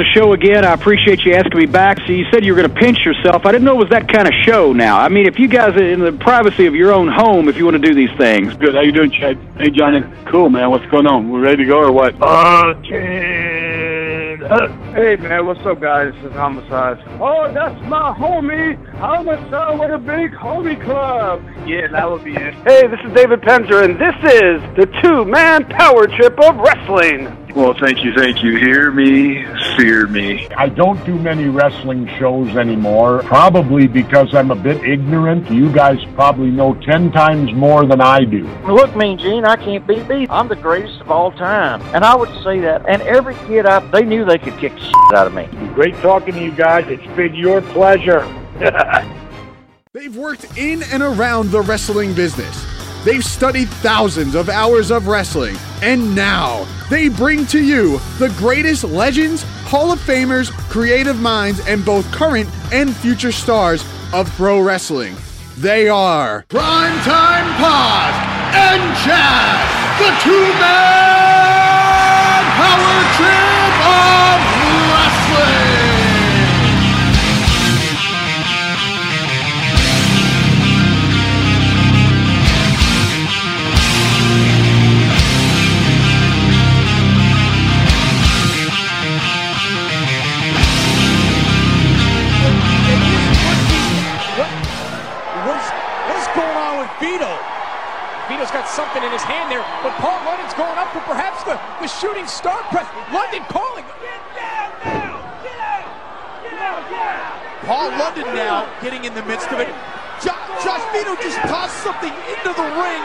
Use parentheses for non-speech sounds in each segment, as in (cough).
the show again. I appreciate you asking me back. So you said you were going to pinch yourself. I didn't know it was that kind of show now. I mean, if you guys are in the privacy of your own home, if you want to do these things. Good. How you doing, Chad? Hey, Johnny. Cool, man. What's going on? We're ready to go or what? Uh, (laughs) Hey man, what's up guys? This is Homicide. Oh, that's my homie, Homicide with a big homie club. Yeah, that would be it. Hey, this is David Penzer, and this is the two-man power trip of wrestling. Well, thank you, thank you. Hear me, fear me. I don't do many wrestling shows anymore, probably because I'm a bit ignorant. You guys probably know ten times more than I do. Look, Mean Gene, I can't beat me. I'm the greatest of all time, and I would say that. And every kid I, they knew they could kick the out of me. Great talking to you guys. It's been your pleasure. (laughs) They've worked in and around the wrestling business. They've studied thousands of hours of wrestling, and now they bring to you the greatest legends, Hall of Famers, creative minds, and both current and future stars of pro wrestling. They are Primetime Pod and Chad, the two man power trip Vito. Vito's got something in his hand there, but Paul London's going up for perhaps the, the shooting star press. London calling. Get down now! Get out! Get out! Get out! Paul London now getting in the midst of it. Jo Josh Vito just tossed something into the ring.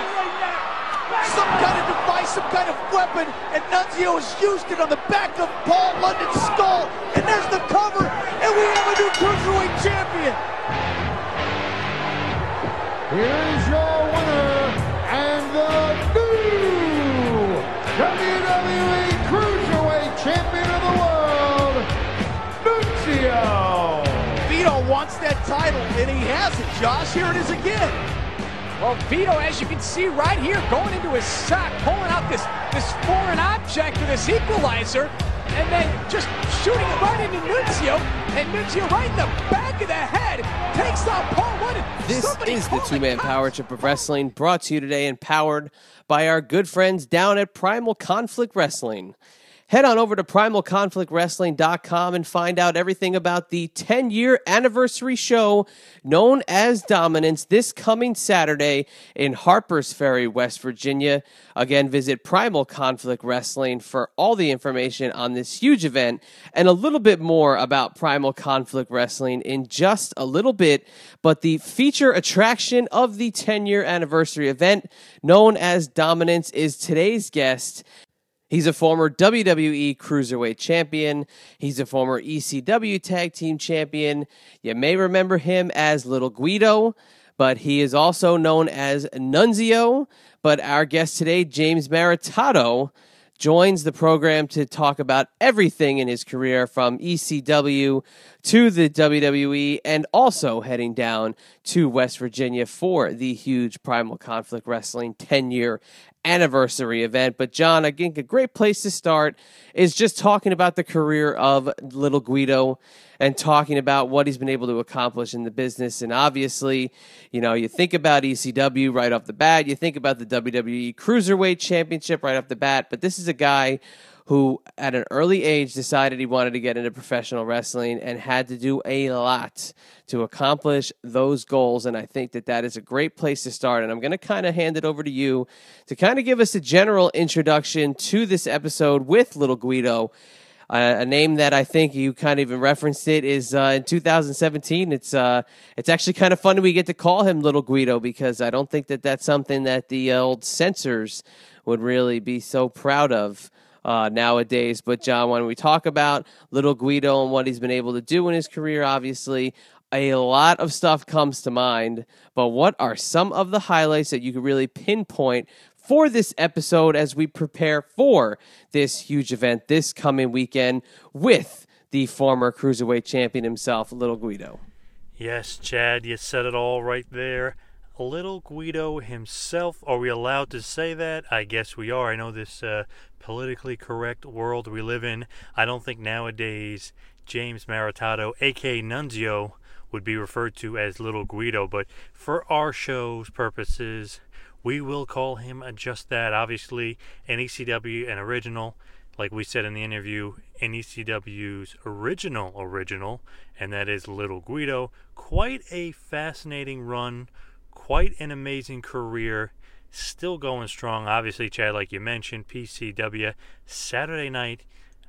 Some kind of device, some kind of weapon, and Nunzio has used it on the back of Paul London's skull. And there's the cover, and we have a new Cruiserweight champion. Here's your winner and the new WWE Cruiserweight Champion of the World, Nunzio. Vito wants that title, and he has it, Josh. Here it is again. Well, Vito, as you can see right here, going into his sock, pulling out this, this foreign object or this equalizer, and then just shooting right into Nunzio, and Nunzio right in the back of the head takes out Paul London. This Somebody is the two man power trip of wrestling brought to you today and powered by our good friends down at Primal Conflict Wrestling. Head on over to primalconflictwrestling.com and find out everything about the 10 year anniversary show known as Dominance this coming Saturday in Harpers Ferry, West Virginia. Again, visit Primal Conflict Wrestling for all the information on this huge event and a little bit more about Primal Conflict Wrestling in just a little bit. But the feature attraction of the 10 year anniversary event, known as Dominance, is today's guest. He's a former WWE Cruiserweight Champion. He's a former ECW Tag Team Champion. You may remember him as Little Guido, but he is also known as Nunzio. But our guest today, James Maritato, joins the program to talk about everything in his career from ECW to the WWE and also heading down to West Virginia for the huge Primal Conflict Wrestling 10 year anniversary event. But, John, I think a great place to start is just talking about the career of Little Guido and talking about what he's been able to accomplish in the business. And obviously, you know, you think about ECW right off the bat, you think about the WWE Cruiserweight Championship right off the bat, but this is a guy who at an early age decided he wanted to get into professional wrestling and had to do a lot to accomplish those goals and i think that that is a great place to start and i'm going to kind of hand it over to you to kind of give us a general introduction to this episode with little guido uh, a name that I think you kind of even referenced it is uh, in 2017. It's uh, it's actually kind of funny we get to call him Little Guido because I don't think that that's something that the old censors would really be so proud of uh, nowadays. But John, when we talk about little Guido and what he's been able to do in his career, obviously a lot of stuff comes to mind. But what are some of the highlights that you could really pinpoint for this episode as we prepare for this huge event this coming weekend with the former cruiserweight champion himself, Little Guido? Yes, Chad, you said it all right there. Little Guido himself. Are we allowed to say that? I guess we are. I know this uh, politically correct world we live in. I don't think nowadays James Maritato, aka Nunzio, would be referred to as Little Guido, but for our show's purposes, we will call him just that. Obviously, an ECW, an original, like we said in the interview, an ECW's original original, and that is Little Guido. Quite a fascinating run, quite an amazing career. Still going strong, obviously, Chad, like you mentioned, PCW Saturday night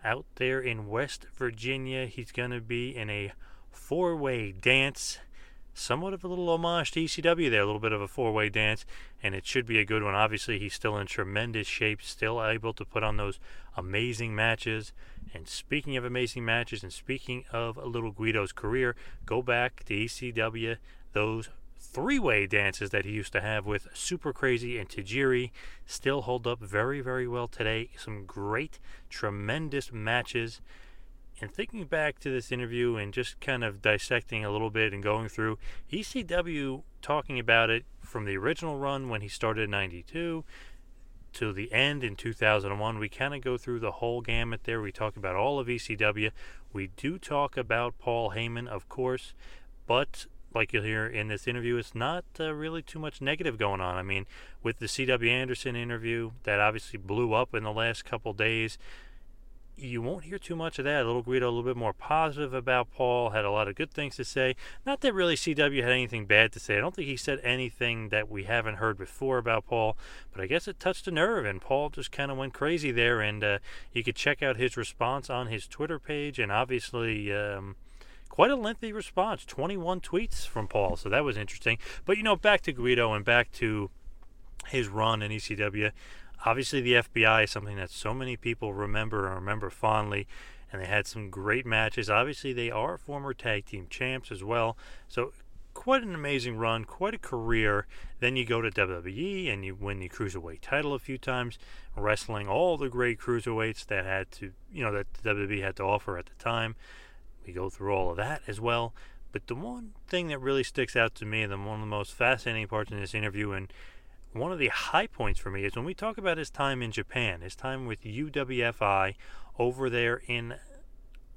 out there in West Virginia. He's going to be in a four way dance. Somewhat of a little homage to ECW there, a little bit of a four way dance, and it should be a good one. Obviously, he's still in tremendous shape, still able to put on those amazing matches. And speaking of amazing matches, and speaking of a Little Guido's career, go back to ECW, those three way dances that he used to have with Super Crazy and Tajiri still hold up very, very well today. Some great, tremendous matches. And thinking back to this interview and just kind of dissecting a little bit and going through ECW talking about it from the original run when he started in 92 to the end in 2001. We kind of go through the whole gamut there. We talk about all of ECW. We do talk about Paul Heyman, of course, but like you'll hear in this interview, it's not uh, really too much negative going on. I mean, with the C.W. Anderson interview that obviously blew up in the last couple days, you won't hear too much of that. A little Guido a little bit more positive about Paul, had a lot of good things to say. Not that really CW had anything bad to say. I don't think he said anything that we haven't heard before about Paul, but I guess it touched a nerve, and Paul just kind of went crazy there. And uh, you could check out his response on his Twitter page, and obviously. Um, quite a lengthy response 21 tweets from Paul, so that was interesting. But you know, back to Guido and back to his run in ECW obviously the FBI is something that so many people remember and remember fondly and they had some great matches. Obviously they are former tag team champs as well. So quite an amazing run quite a career. Then you go to WWE and you win the cruiserweight title a few times wrestling all the great cruiserweights that had to you know that WWE had to offer at the time we go through all of that as well but the one thing that really sticks out to me and one of the most fascinating parts in this interview and one of the high points for me is when we talk about his time in Japan, his time with UWFI over there in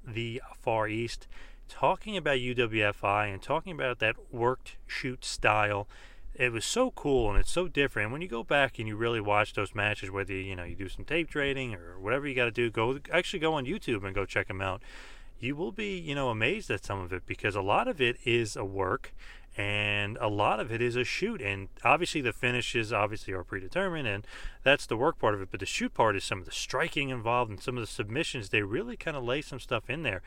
the Far East, talking about UWFI and talking about that worked shoot style. It was so cool and it's so different. When you go back and you really watch those matches, whether you know you do some tape trading or whatever you got to do, go actually go on YouTube and go check them out. You will be you know amazed at some of it because a lot of it is a work and a lot of it is a shoot. And obviously the finishes obviously are predetermined and that's the work part of it. But the shoot part is some of the striking involved and some of the submissions. They really kind of lay some stuff in there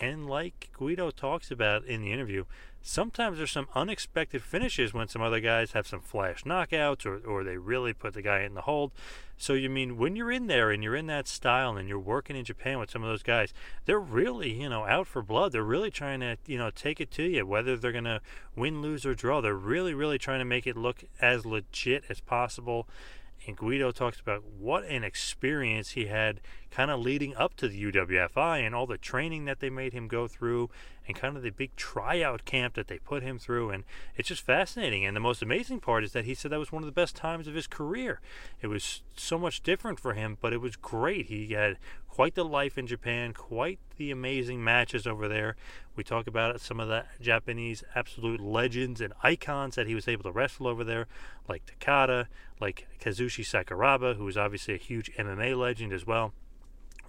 and like Guido talks about in the interview, sometimes there's some unexpected finishes when some other guys have some flash knockouts or, or they really put the guy in the hold. So you mean when you're in there and you're in that style and you're working in Japan with some of those guys, they're really, you know, out for blood. They're really trying to, you know, take it to you, whether they're gonna win, lose, or draw. They're really, really trying to make it look as legit as possible. And Guido talks about what an experience he had kind of leading up to the UWFI and all the training that they made him go through and kind of the big tryout camp that they put him through. And it's just fascinating. And the most amazing part is that he said that was one of the best times of his career. It was so much different for him, but it was great. He had quite the life in Japan, quite the amazing matches over there. We talk about some of the Japanese absolute legends and icons that he was able to wrestle over there, like Takada, like Kazushi Sakuraba, who was obviously a huge MMA legend as well.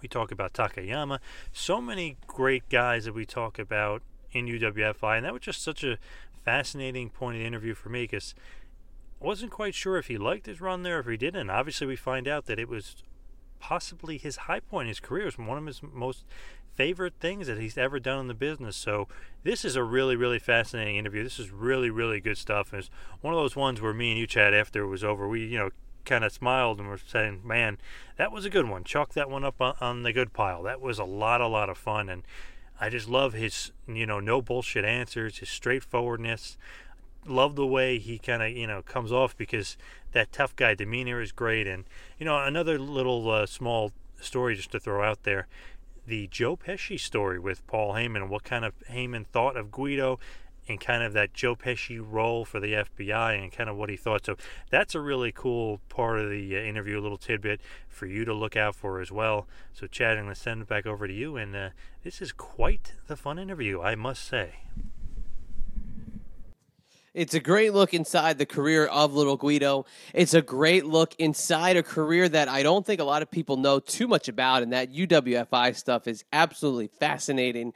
We talk about Takayama. So many great guys that we talk about in UWFI, and that was just such a fascinating point of interview for me because I wasn't quite sure if he liked his run there, if he didn't. Obviously, we find out that it was possibly his high point in his career. It was one of his most favorite things that he's ever done in the business. So this is a really, really fascinating interview. This is really, really good stuff. It's one of those ones where me and you, Chad, after it was over, we, you know, kind of smiled and were saying, "Man, that was a good one. Chalk that one up on, the good pile. That was a lot, a lot of fun." And I just love his, you know, no bullshit answers, his straightforwardness. Love the way he kind of, you know, comes off because that tough guy demeanor is great. And you know, another little uh, small story just to throw out there the Joe Pesci story with Paul Heyman and what kind of Heyman thought of Guido and kind of that Joe Pesci role for the FBI and kind of what he thought. So that's a really cool part of the uh, interview, a little tidbit for you to look out for as well. So, Chad, I'm going to send it back over to you. And uh, this is quite the fun interview, I must say. It's a great look inside the career of Little Guido. It's a great look inside a career that I don't think a lot of people know too much about, and that UWFI stuff is absolutely fascinating.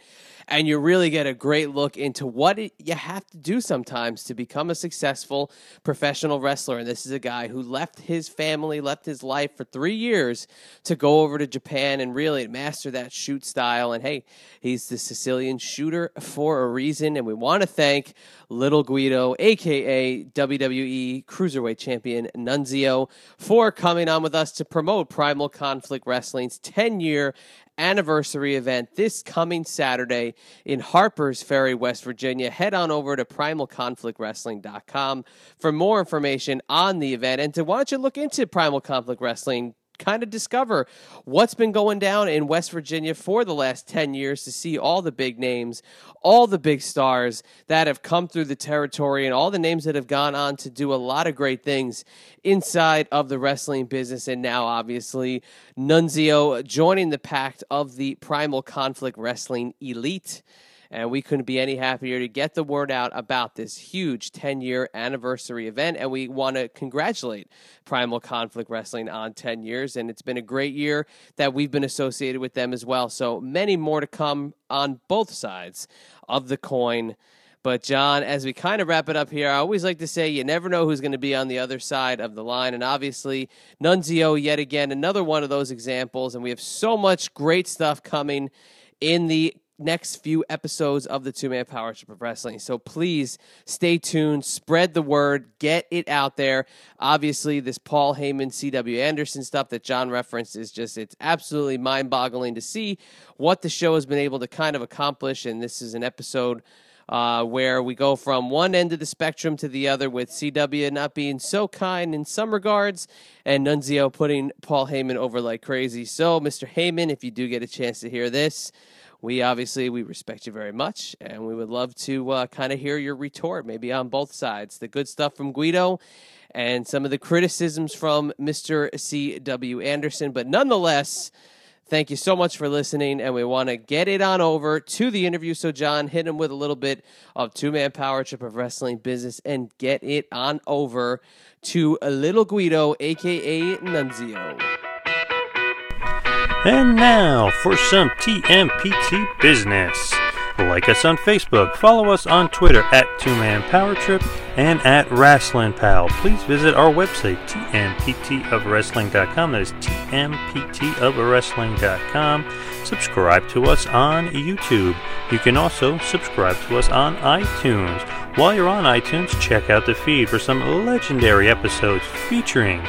And you really get a great look into what it, you have to do sometimes to become a successful professional wrestler. And this is a guy who left his family, left his life for three years to go over to Japan and really master that shoot style. And hey, he's the Sicilian shooter for a reason. And we want to thank Little Guido, aka WWE Cruiserweight Champion Nunzio, for coming on with us to promote Primal Conflict Wrestling's 10 year anniversary event this coming Saturday in Harpers Ferry, West Virginia. Head on over to primalconflictwrestling.com for more information on the event and to why don't you look into Primal Conflict Wrestling kind of discover what's been going down in West Virginia for the last 10 years to see all the big names, all the big stars that have come through the territory, and all the names that have gone on to do a lot of great things inside of the wrestling business. And now, obviously, Nunzio joining the pact of the Primal Conflict Wrestling Elite and we couldn't be any happier to get the word out about this huge 10 year anniversary event. And we want to congratulate Primal Conflict Wrestling on 10 years. And it's been a great year that we've been associated with them as well. So many more to come on both sides of the coin. But, John, as we kind of wrap it up here, I always like to say you never know who's going to be on the other side of the line. And obviously, Nunzio, yet again, another one of those examples. And we have so much great stuff coming in the next few episodes of the Two Man Power Trip of Wrestling. So please stay tuned, spread the word, get it out there. Obviously, this Paul Heyman, C.W. Anderson stuff that John referenced is just, it's absolutely mind boggling to see what the show has been able to kind of accomplish. And this is an episode. Uh, where we go from one end of the spectrum to the other, with CW not being so kind in some regards, and Nunzio putting Paul Heyman over like crazy. So, Mr. Heyman, if you do get a chance to hear this, we obviously we respect you very much and we would love to uh, kind of hear your retort maybe on both sides the good stuff from guido and some of the criticisms from mr cw anderson. But nonetheless thank you so much for listening and we want to get it on over to the interview. So john hit him with a little bit of two-man power trip of wrestling business and get it on over to little guido aka nunzio and now for some TMPT business. Like us on Facebook, follow us on Twitter at Two Man Power Trip and at Wrestling Pal. Please visit our website, tmptofwrestling.com. That is tmptofwrestling.com. Subscribe to us on YouTube. You can also subscribe to us on iTunes. While you're on iTunes, check out the feed for some legendary episodes featuring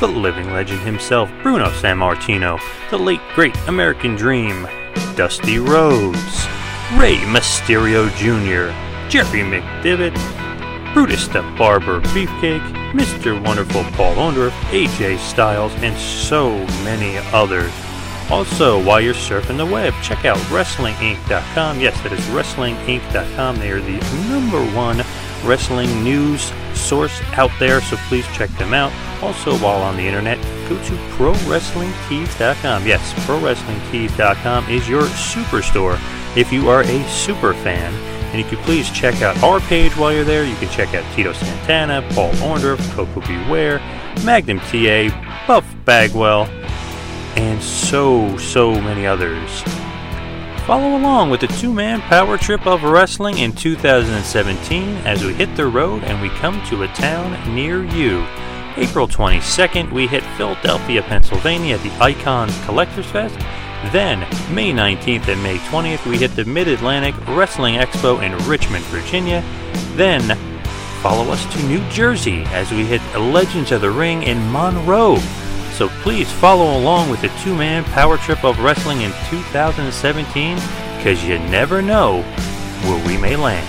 the living legend himself, Bruno Sammartino, the late great American Dream, Dusty Rhodes, Rey Mysterio Jr., Jerry McDevitt, Brutus the Barber Beefcake, Mr. Wonderful Paul Orndorff, AJ Styles, and so many others. Also, while you're surfing the web, check out WrestlingInc.com. Yes, that is WrestlingInc.com. They are the number one wrestling news source out there, so please check them out. Also, while on the internet, go to ProWrestlingTees.com. Yes, ProWrestlingTees.com is your superstore if you are a super fan. And you can please check out our page while you're there. You can check out Tito Santana, Paul Orndorff, Koko B. Ware, Magnum TA, Buff Bagwell, and so, so many others. Follow along with the two man power trip of wrestling in 2017 as we hit the road and we come to a town near you. April 22nd, we hit Philadelphia, Pennsylvania at the Icons Collectors Fest. Then, May 19th and May 20th, we hit the Mid Atlantic Wrestling Expo in Richmond, Virginia. Then, follow us to New Jersey as we hit Legends of the Ring in Monroe. So please follow along with the two man power trip of wrestling in 2017 because you never know where we may land.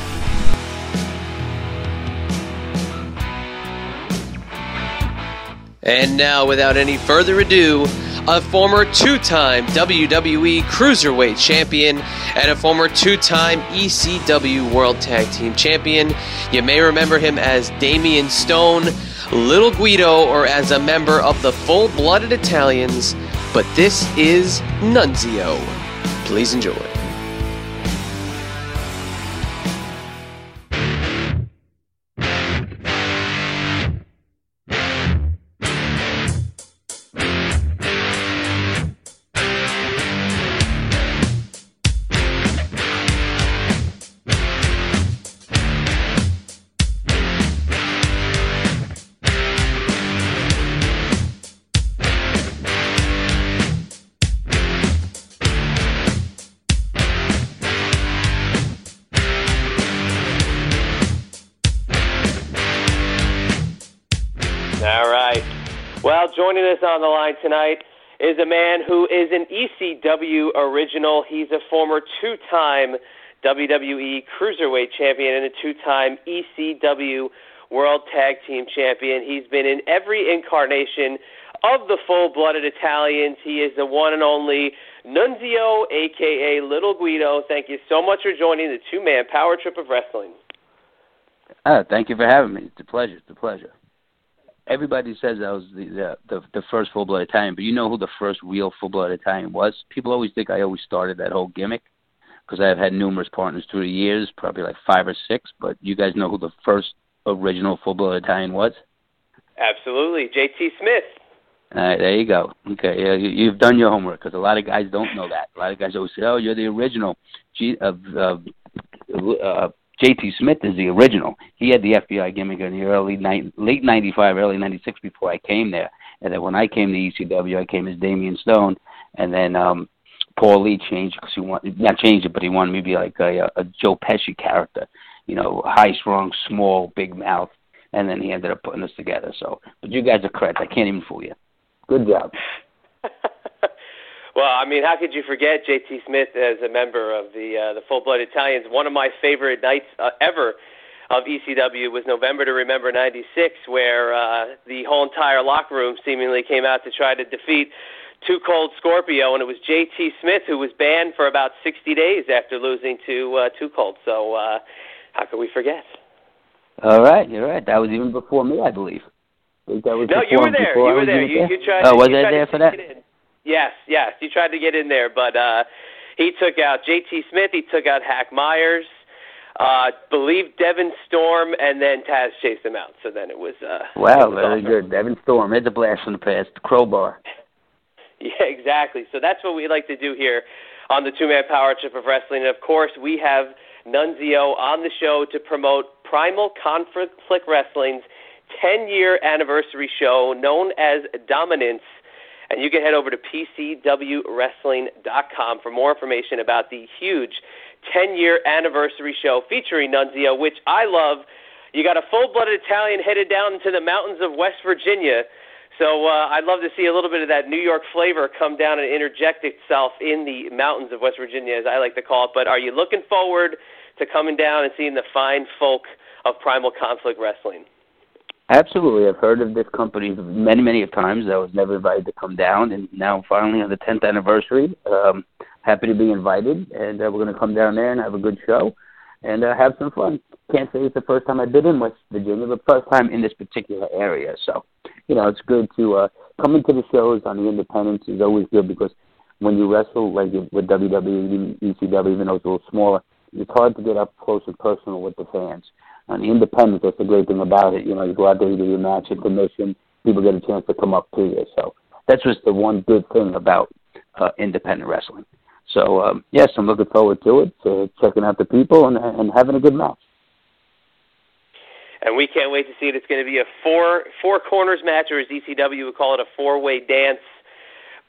And now, without any further ado, a former two time WWE Cruiserweight Champion and a former two time ECW World Tag Team Champion. You may remember him as Damian Stone, Little Guido, or as a member of the Full Blooded Italians, but this is Nunzio. Please enjoy. Joining us on the line tonight is a man who is an ECW original. He's a former two time WWE Cruiserweight Champion and a two time ECW World Tag Team Champion. He's been in every incarnation of the full blooded Italians. He is the one and only Nunzio, aka Little Guido. Thank you so much for joining the two man power trip of wrestling. Oh, thank you for having me. It's a pleasure. It's a pleasure. Everybody says I was the the, the, the first full blood Italian, but you know who the first real full blood Italian was? People always think I always started that whole gimmick because I've had numerous partners through the years, probably like five or six. But you guys know who the first original full blood Italian was? Absolutely. JT Smith. All right, there you go. Okay, yeah, you, you've done your homework because a lot of guys don't know that. A lot of guys always say, "Oh, you're the original." G, uh, uh, uh, JT Smith is the original. He had the FBI gimmick in the early ni- late '95, early '96 before I came there. And then when I came to ECW, I came as Damian Stone, and then um Paul Lee changed because he wanted not changed it, but he wanted me to be like a, a Joe Pesci character, you know, high strung, small, big mouth, and then he ended up putting us together. So, but you guys are correct. I can't even fool you. Good job. (laughs) Well, I mean, how could you forget JT Smith as a member of the uh, the Full Blood Italians? One of my favorite nights uh, ever of ECW was November to Remember '96, where uh, the whole entire locker room seemingly came out to try to defeat Too Cold Scorpio, and it was JT Smith who was banned for about 60 days after losing to uh, Too Cold. So, uh, how could we forget? All right, you're right. That was even before me, I believe. I that was No, you were there. You were there. You, you tried. Oh, to, was I there for that? Sneak it in. Yes, yes. He tried to get in there, but uh, he took out JT Smith. He took out Hack Meyers. Uh, believe Devon Storm, and then Taz chased him out. So then it was. Uh, Wow, was very awesome. good. Devon Storm, it's a blast from the past. Crowbar. (laughs) Yeah, exactly. So that's what we like to do here on the Two Man Power Trip of Wrestling. And of course, we have Nunzio on the show to promote Primal Conflict Wrestling's 10 year anniversary show known as Dominance. And you can head over to PCWWrestling.com for more information about the huge 10 year anniversary show featuring Nunzio, which I love. You got a full blooded Italian headed down into the mountains of West Virginia. So uh, I'd love to see a little bit of that New York flavor come down and interject itself in the mountains of West Virginia, as I like to call it. But are you looking forward to coming down and seeing the fine folk of Primal Conflict Wrestling? Absolutely. I've heard of this company many, many times. I was never invited to come down, and now finally on the 10th anniversary, um, happy to be invited, and uh, we're going to come down there and have a good show and uh, have some fun. Can't say it's the first time I've been in West Virginia, but first time in this particular area. So, you know, it's good to uh, come into the shows on the independents is always good because when you wrestle like with WWE, ECW, even though it's a little smaller, it's hard to get up close and personal with the fans. On the independents, that's the great thing about it. You know, you go out there, you do your match, intermission, people get a chance to come up to you. So that's just the one good thing about uh, independent wrestling. So um, yes, I'm looking forward to it, to checking out the people and, and having a good match. And we can't wait to see it. It's going to be a four four corners match, or as ECW would call it, a four way dance.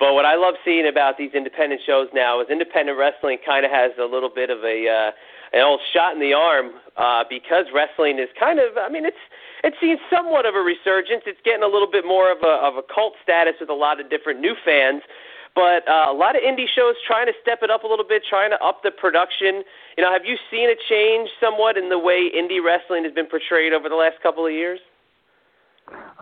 But what I love seeing about these independent shows now is independent wrestling kind of has a little bit of a uh, an old shot in the arm uh, because wrestling is kind of I mean it's it's seen somewhat of a resurgence. It's getting a little bit more of a of a cult status with a lot of different new fans. But uh, a lot of indie shows trying to step it up a little bit, trying to up the production. You know, have you seen a change somewhat in the way indie wrestling has been portrayed over the last couple of years?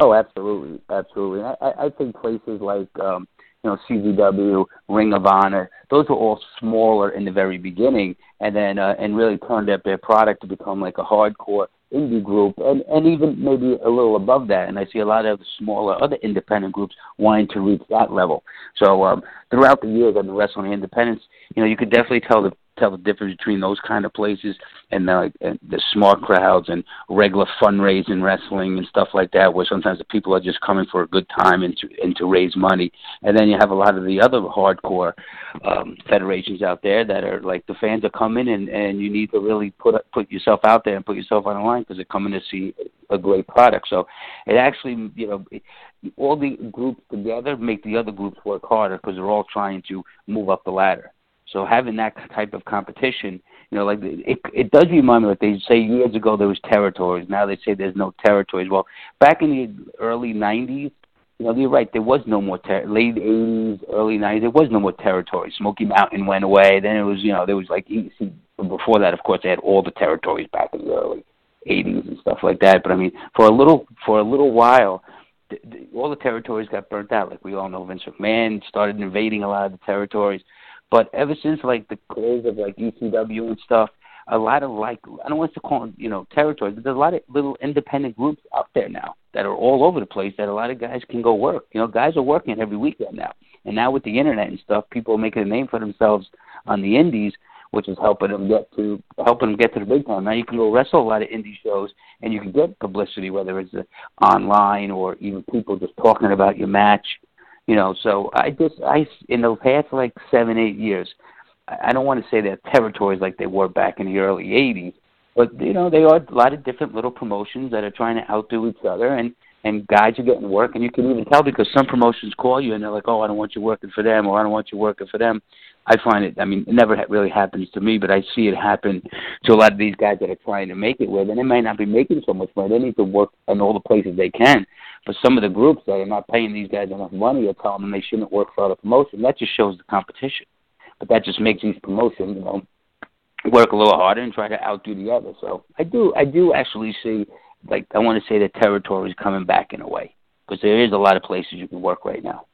Oh, absolutely, absolutely. I, I think places like um, you know, CZW, Ring of Honor. Those were all smaller in the very beginning, and then uh, and really turned up their product to become like a hardcore indie group, and and even maybe a little above that. And I see a lot of smaller other independent groups wanting to reach that level. So um, throughout the years I've wrestling independents, you know, you could definitely tell the tell the difference between those kind of places and the, and the smart crowds and regular fundraising wrestling and stuff like that, where sometimes the people are just coming for a good time and to and to raise money. And then you have a lot of the other hardcore um, federations out there that are like the fans are coming and and you need to really put put yourself out there and put yourself on the line because they're coming to see a great product. So it actually, you know. It, all the groups together make the other groups work harder because they're all trying to move up the ladder. So having that type of competition, you know, like it, it does remind me like they say years ago there was territories. Now they say there's no territories. Well, back in the early '90s, you know, you're right. There was no more ter- late '80s, early '90s. There was no more territories. Smoky Mountain went away. Then it was, you know, there was like before that. Of course, they had all the territories back in the early '80s and stuff like that. But I mean, for a little for a little while, all the territories got burnt out. Like we all know, Vince McMahon started invading a lot of the territories. But ever since like the close of like ECW and stuff, a lot of like I don't want to call them you know territories, but there's a lot of little independent groups out there now that are all over the place that a lot of guys can go work. You know, guys are working every weekend now, and now with the internet and stuff, people are making a name for themselves on the indies, which is helping them get to helping them get to the big time. Now you can go wrestle a lot of indie shows, and you can get publicity, whether it's uh, online or even people just talking about your match you know, so I just I in the past like seven eight years, I don't want to say they're territories like they were back in the early '80s, but you know they are a lot of different little promotions that are trying to outdo each other, and and guys are getting work, and you can even tell because some promotions call you and they're like, oh, I don't want you working for them, or I don't want you working for them. I find it. I mean, it never really happens to me, but I see it happen to a lot of these guys that are trying to make it. Where then they might not be making so much money. They need to work in all the places they can. But some of the groups that are not paying these guys enough money are telling them they shouldn't work for other promotions. That just shows the competition. But that just makes these promotions, you know, work a little harder and try to outdo the other. So I do, I do actually see, like, I want to say the territory is coming back in a way because there is a lot of places you can work right now.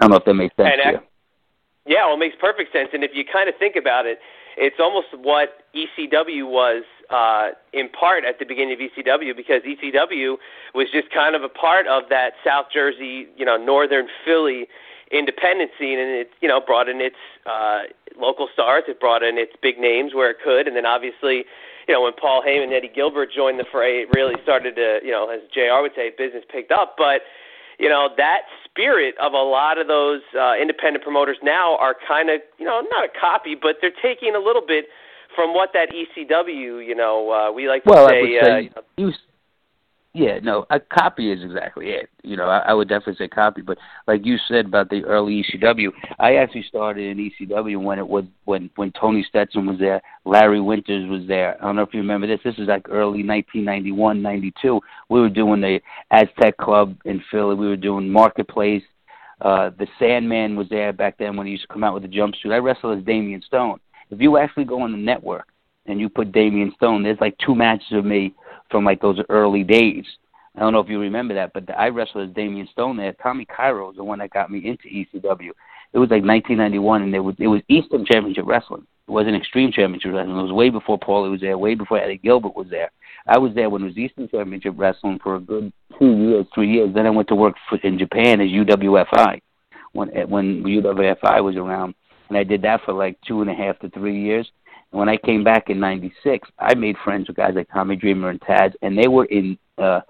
I don't know if that makes sense and to you. Yeah, well, it makes perfect sense. And if you kind of think about it, it's almost what ECW was uh, in part at the beginning of ECW because ECW was just kind of a part of that South Jersey, you know, Northern Philly independent scene, and it you know brought in its uh, local stars, it brought in its big names where it could, and then obviously. You know, when Paul Heyman and Eddie Gilbert joined the fray, it really started to, you know, as JR would say, business picked up. But you know that spirit of a lot of those uh, independent promoters now are kind of you know not a copy, but they're taking a little bit from what that ECW. You know, uh, we like to well, say. I would say uh, you know, you yeah, no, a copy is exactly it. You know, I, I would definitely say copy, but like you said about the early ECW, I actually started in ECW when it was when when Tony Stetson was there, Larry Winters was there. I don't know if you remember this. This is like early 1991, 92. We were doing the Aztec Club in Philly. We were doing Marketplace. Uh, the Sandman was there back then when he used to come out with a jumpsuit. I wrestled as Damian Stone. If you actually go on the network and you put Damian Stone, there's like two matches of me from like those early days. I don't know if you remember that, but I wrestled as Damian Stone there. Tommy Cairo was the one that got me into ECW. It was like 1991, and it was it was Eastern Championship Wrestling. It wasn't Extreme Championship Wrestling. It was way before Paulie was there, way before Eddie Gilbert was there. I was there when it was Eastern Championship Wrestling for a good two years, three years. Then I went to work for, in Japan as UWFI when when UWFI was around, and I did that for like two and a half to three years. And when I came back in '96, I made friends with guys like Tommy Dreamer and Taz, and they were in uh,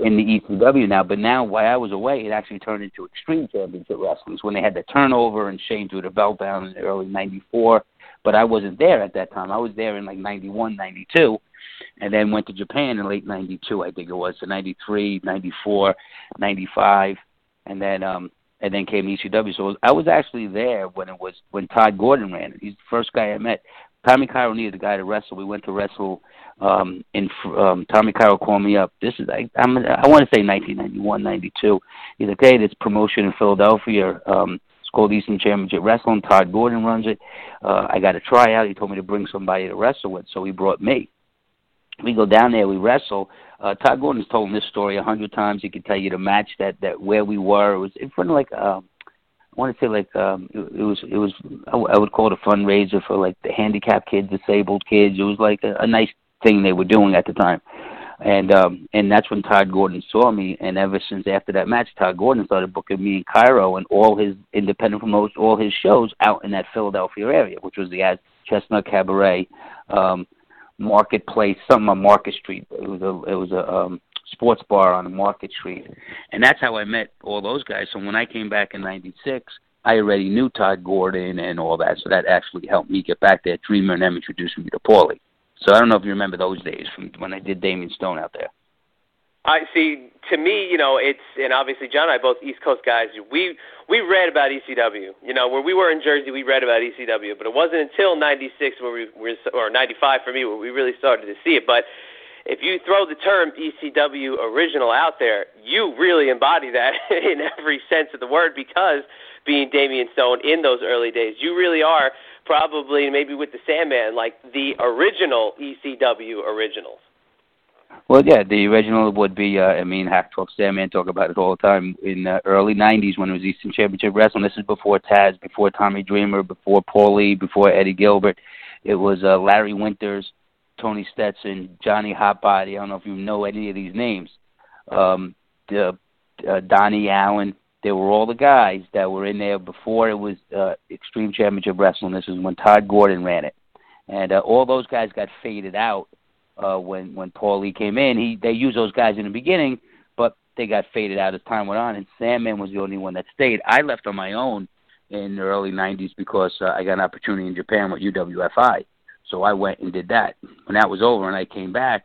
in the ECW now. But now, while I was away, it actually turned into Extreme Championship Wrestling when they had the turnover and Shane threw the belt down in early '94. But I wasn't there at that time. I was there in like '91, '92, and then went to Japan in late '92. I think it was so '93, '94, '95, and then um and then came ECW. So I was actually there when it was when Todd Gordon ran it. He's the first guy I met. Tommy Cairo needed a guy to wrestle. We went to wrestle. Um, in um, Tommy Cairo called me up. This is I, I'm I want to say 1991, 92. He's like, hey, this promotion in Philadelphia. Um, it's called Eastern Championship Wrestling. Todd Gordon runs it. Uh, I got a tryout. He told me to bring somebody to wrestle with, so he brought me. We go down there. We wrestle. Uh, Todd Gordon's told him this story a hundred times. He could tell you the match that that where we were. It was in front of like. Um, I want to say like um it, it was it was I would call it a fundraiser for like the handicapped kids, disabled kids. It was like a, a nice thing they were doing at the time. And um and that's when Todd Gordon saw me and ever since after that match Todd Gordon started booking me in Cairo and all his independent promotes all his shows out in that Philadelphia area, which was the Chestnut Cabaret, um marketplace, something on Market Street. It was a it was a um sports bar on Market Street. And that's how I met all those guys. So when I came back in 96, I already knew Todd Gordon and all that. So that actually helped me get back there. Dreamer and them introduced me to Paulie. So I don't know if you remember those days from when I did Damien Stone out there. I see. To me, you know, it's and obviously John and I both East Coast guys. We we read about ECW. You know, where we were in Jersey, we read about ECW, but it wasn't until '96 where we were, or '95 for me, where we really started to see it. But if you throw the term ECW original out there, you really embody that (laughs) in every sense of the word because being Damien Stone in those early days, you really are probably maybe with the Sandman like the original ECW originals. Well, yeah, the original would be. Uh, I mean, Hack Talk Sandman talk about it all the time. In the early '90s, when it was Eastern Championship Wrestling, this is before Taz, before Tommy Dreamer, before Paulie, before Eddie Gilbert. It was uh, Larry Winters, Tony Stetson, Johnny Hotbody. I don't know if you know any of these names. Um, the, uh, Donnie Allen. They were all the guys that were in there before it was uh, Extreme Championship Wrestling. This is when Todd Gordon ran it, and uh, all those guys got faded out uh, when when Paulie came in. He they used those guys in the beginning, but they got faded out as time went on. And Sandman was the only one that stayed. I left on my own in the early '90s because uh, I got an opportunity in Japan with UWFI. So I went and did that. When that was over and I came back,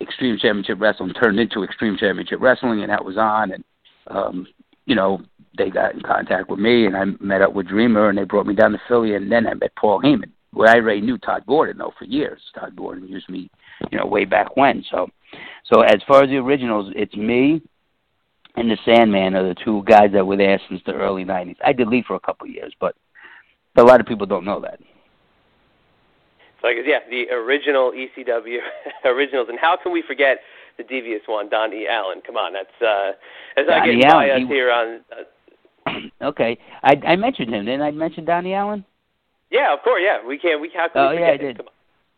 Extreme Championship Wrestling turned into Extreme Championship Wrestling, and that was on. And um, you know, they got in contact with me, and I met up with Dreamer, and they brought me down to Philly, and then I met Paul Heyman. Where I already knew Todd Gordon though for years. Todd Gordon used me, you know, way back when. So, so as far as the originals, it's me and the Sandman are the two guys that were there since the early '90s. I did leave for a couple of years, but a lot of people don't know that. So I guess yeah, the original ECW (laughs) originals, and how can we forget the devious one, Don E. Allen? Come on, that's uh, as I get by us he, here on. Uh, (clears throat) okay, I I mentioned him. Didn't I mention Donnie Allen? Yeah, of course. Yeah, we can't. We how can oh we yeah, I did. him?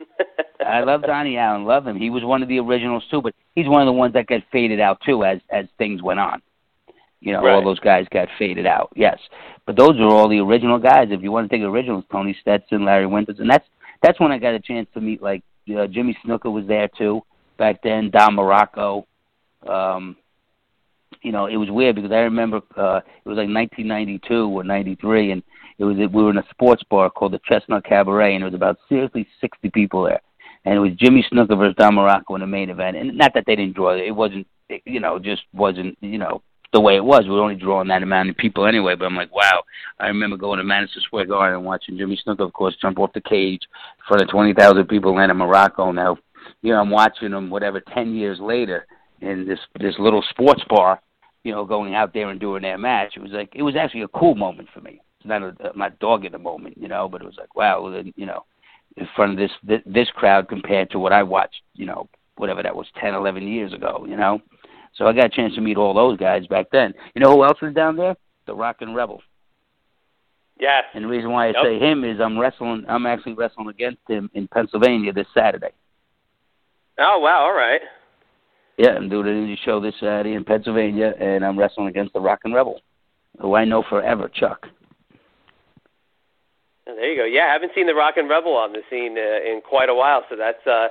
(laughs) I love Donnie Allen. Love him. He was one of the originals too, but he's one of the ones that got faded out too as as things went on. You know, Right. all those guys got faded out. Yes, but those are all the original guys. If you want to think originals, Tony Stetson, Larry Winters, and that's that's when I got a chance to meet like uh, Jimmy Snuka was there too back then. Don Muraco. Um, you know, it was weird because I remember uh, it was like 1992 or 93, and it was we were in a sports bar called the Chestnut Cabaret, and there was about seriously 60 people there, and it was Jimmy Snuka versus Don Morocco in the main event. And not that they didn't draw it; it wasn't, you know, just wasn't, you know, the way it was. We were only drawing that amount of people anyway. But I'm like, wow! I remember going to Madison Square Garden and watching Jimmy Snuka, of course, jump off the cage in front of 20,000 people in Muraco. Now, you know, I'm watching him, whatever, 10 years later in this this little sports bar, you know, going out there and doing their match. It was like it was actually a cool moment for me. It's not a, I'm not dogging the moment, you know, but it was like wow, you know, in front of this this, this crowd compared to what I watched, you know, whatever that was 10, 11 years ago, you know. So I got a chance to meet all those guys back then. You know who else was down there? The Rockin' Rebel. Yes. And the reason why I Yep. say him is I'm wrestling. I'm actually wrestling against him in Pennsylvania this Saturday. Oh wow! All right. Yeah, I'm doing an indie show this Saturday in Pennsylvania, and I'm wrestling against the Rockin' Rebel, who I know forever, Chuck. There you go. Yeah, I haven't seen the Rockin' Rebel on the scene uh, in quite a while, so that's uh,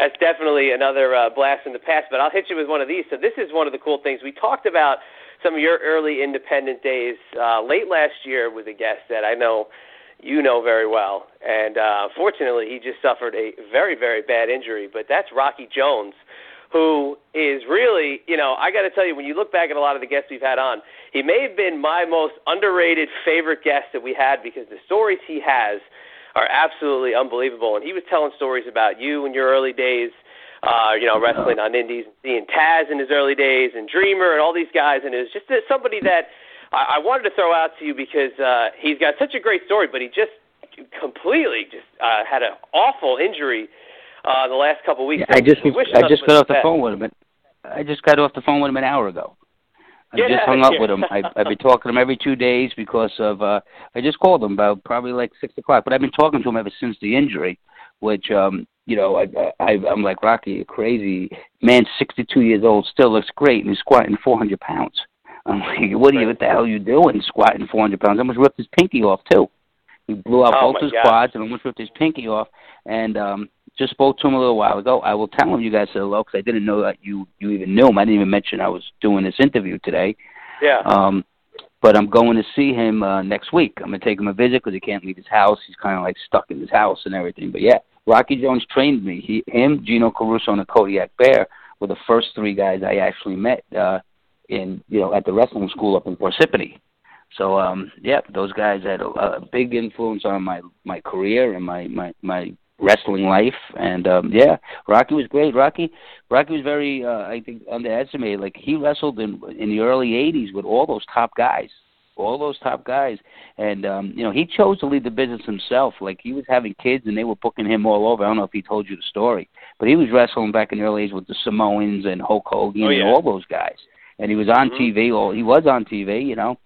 that's definitely another uh, blast in the past. But I'll hit you with one of these. So this is one of the cool things we talked about some of your early independent days uh, late last year with a guest that I know you know very well, and uh, fortunately he just suffered a very very bad injury. But that's Rocky Jones, who is really, you know, I got to tell you, when you look back at a lot of the guests we've had on, he may have been my most underrated favorite guest that we had because the stories he has are absolutely unbelievable. And he was telling stories about you in your early days, uh, you know, wrestling on indies, seeing Taz in his early days, and Dreamer, and all these guys. And it was just somebody that I, I wanted to throw out to you because uh, he's got such a great story, but he just completely just uh, had an awful injury uh, the last couple of weeks. Yeah, I just I just got off the best. phone with him. I just got off the phone with him an hour ago. I just hung up with (laughs) him. I, I've been talking to him every two days because of. uh I just called him about probably like six o'clock, but I've been talking to him ever since the injury, which um you know I, I I'm like Rocky, you're crazy man, 62 years old, still looks great, and he's squatting 400 pounds. I'm like, what are you? What the hell are you doing, squatting 400 pounds? I almost ripped his pinky off too. He blew out Oh, both his God. quads and almost ripped his pinky off. And um just spoke to him a little while ago. I will tell him you guys said hello because I didn't know that you you even knew him. I didn't even mention I was doing this interview today. Yeah. Um, but I'm going to see him uh, next week. I'm going to take him a visit because he can't leave his house. He's kind of like stuck in his house and everything. But yeah, Rocky Jones trained me. He, him, Gino Caruso, and the Kodiak Bear were the first three guys I actually met uh, in you know at the wrestling school up in Parsippany. So um, yeah, those guys had a, a big influence on my my career and my my my wrestling life. And um, yeah, Rocky was great. Rocky Rocky was very uh, I think underestimated. Like he wrestled in in the early '80s with all those top guys, all those top guys. And um, you know he chose to lead the business himself. Like he was having kids and they were booking him all over. I don't know if he told you the story, but he was wrestling back in the early '80s with the Samoans and Hulk Hogan Oh, yeah. and all those guys. And he was on Mhm. TV. all he was on TV, you know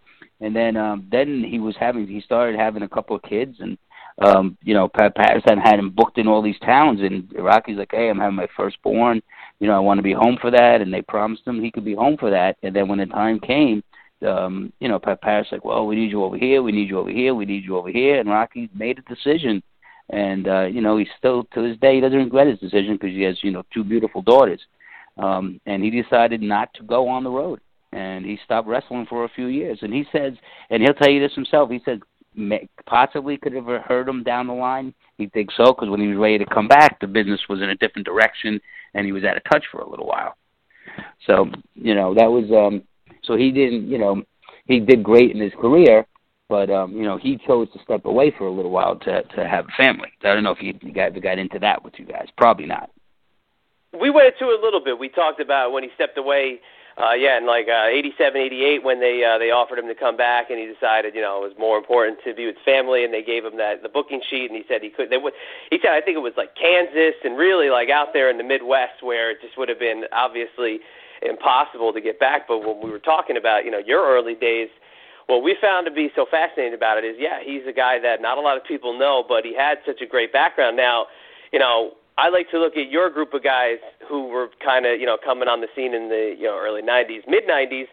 and then um then he was having he started having a couple of kids and um you know Pat Patterson had him booked in all these towns and Rocky's like hey I'm having my firstborn. You know I want to be home for that. And they promised him he could be home for that. And then when the time came um you know Pat Patterson's like well we need you over here. We need you over here. We need you over here. And Rocky made a decision. And uh you know he's still to this day he doesn't regret his decision because he has you know two beautiful daughters. Um and he decided not to go on the road and he stopped wrestling for a few years. And he says, and he'll tell you this himself. He said, may, possibly could have hurt him down the line. He thinks so because when he was ready to come back, the business was in a different direction, and he was out of touch for a little while. So you know that was um. So he didn't, you know, he did great in his career, but um, you know, he chose to step away for a little while to to have a family. I don't know if you, you got into that with you guys. Probably not. we went into it a little bit. We talked about when he stepped away. Uh, yeah, in like uh, 87, 88, when they uh, they offered him to come back, and he decided, you know, it was more important to be with family, and they gave him that the booking sheet, and he said he could. They would. He said, I think it was like Kansas, and really like out there in the Midwest, where it just would have been obviously impossible to get back. But when we were talking about, you know, your early days, what we found to be so fascinating about it is, yeah, he's a guy that not a lot of people know, but he had such a great background. Now, you know, I like to look at your group of guys who were kind of, you know, coming on the scene in the, you know, early 90s, mid 90s,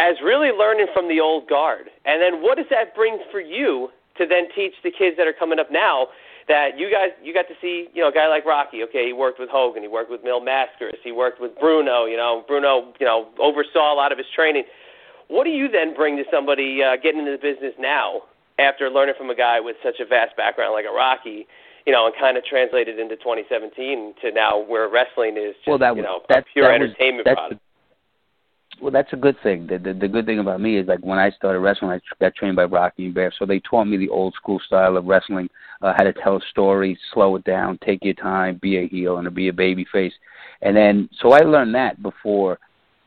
as really learning from the old guard. And then what does that bring for you to then teach the kids that are coming up now that you guys you got to see, you know, a guy like Rocky, okay, he worked with Hogan, he worked with Mil Mascaras, he worked with Bruno, you know, Bruno, you know, oversaw a lot of his training. What do you then bring to somebody uh, getting into the business now after learning from a guy with such a vast background like a Rocky, you know, and kind of translated into 2017 to now where wrestling is just, well, that you was know, that, a pure that entertainment product. Well, that's a good thing. The, the the good thing about me is like when I started wrestling, I got trained by Rocky and Bear, so they taught me the old school style of wrestling, uh, how to tell a story, slow it down, take your time, be a heel and to be a baby face, and then so I learned that before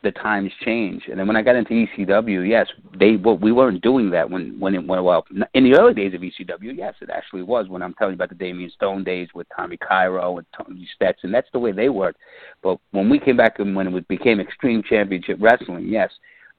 the times change. And then when I got into ECW, yes, they well, we weren't doing that when when it went well. In the early days of ECW, yes, it actually was. When I'm telling you about the Damien Stone days with Tommy Cairo and Tony Stetson, that's the way they worked. But when we came back and when it became Extreme Championship Wrestling, yes,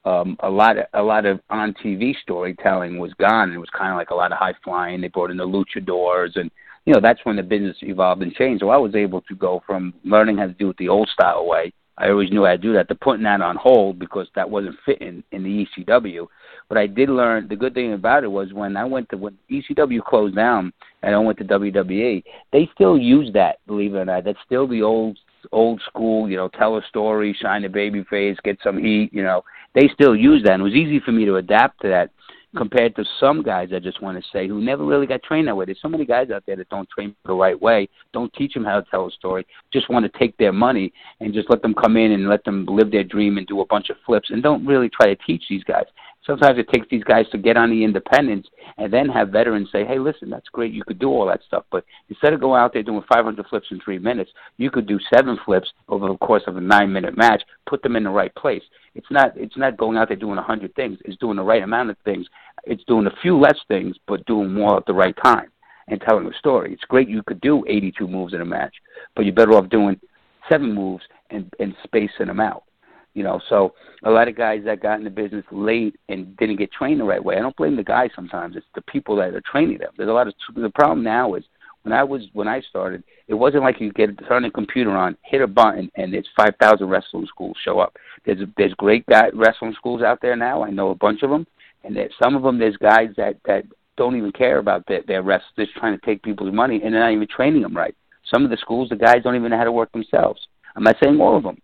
um, a lot of a lot of on TV storytelling was gone. It was kind of like a lot of high flying. They brought in the luchadors, and you know that's when the business evolved and changed. So I was able to go from learning how to do it the old style way. I always knew to do that. To putting that on hold because that wasn't fitting in the ECW. But I did learn. The good thing about it was when I went to when ECW closed down and I went to WWE, they still use that. Believe it or not, that's still the old old school. You know, tell a story, shine a baby face, get some heat. You know, they still use that. And it was easy for me to adapt to that compared to some guys, I just want to say, who never really got trained that way. There's so many guys out there that don't train the right way, don't teach them how to tell a story, just want to take their money and just let them come in and let them live their dream and do a bunch of flips and don't really try to teach these guys. Sometimes it takes these guys to get on the independents and then have veterans say, hey, listen, that's great. You could do all that stuff. But instead of going out there doing 500 flips in three minutes, you could do seven flips over the course of a nine minute match, put them in the right place. It's not, it's not going out there doing 100 things. It's doing the right amount of things. It's doing a few less things, but doing more at the right time and telling a story. It's great you could do 82 moves in a match, but you're better off doing seven moves and, and spacing them out. You know, so a lot of guys that got in the business late and didn't get trained the right way. I don't blame the guys sometimes. It's the people that are training them. There's a lot of the problem now is when I was when I started, it wasn't like you get turn a computer on, hit a button, and there's five thousand wrestling schools show up. There's there's great guy, wrestling schools out there now. I know a bunch of them, and there's some of them there's guys that that don't even care about their their rest. They're just trying to take people's money, and they're not even training them right. Some of the schools, the guys don't even know how to work themselves. I'm not saying all of them.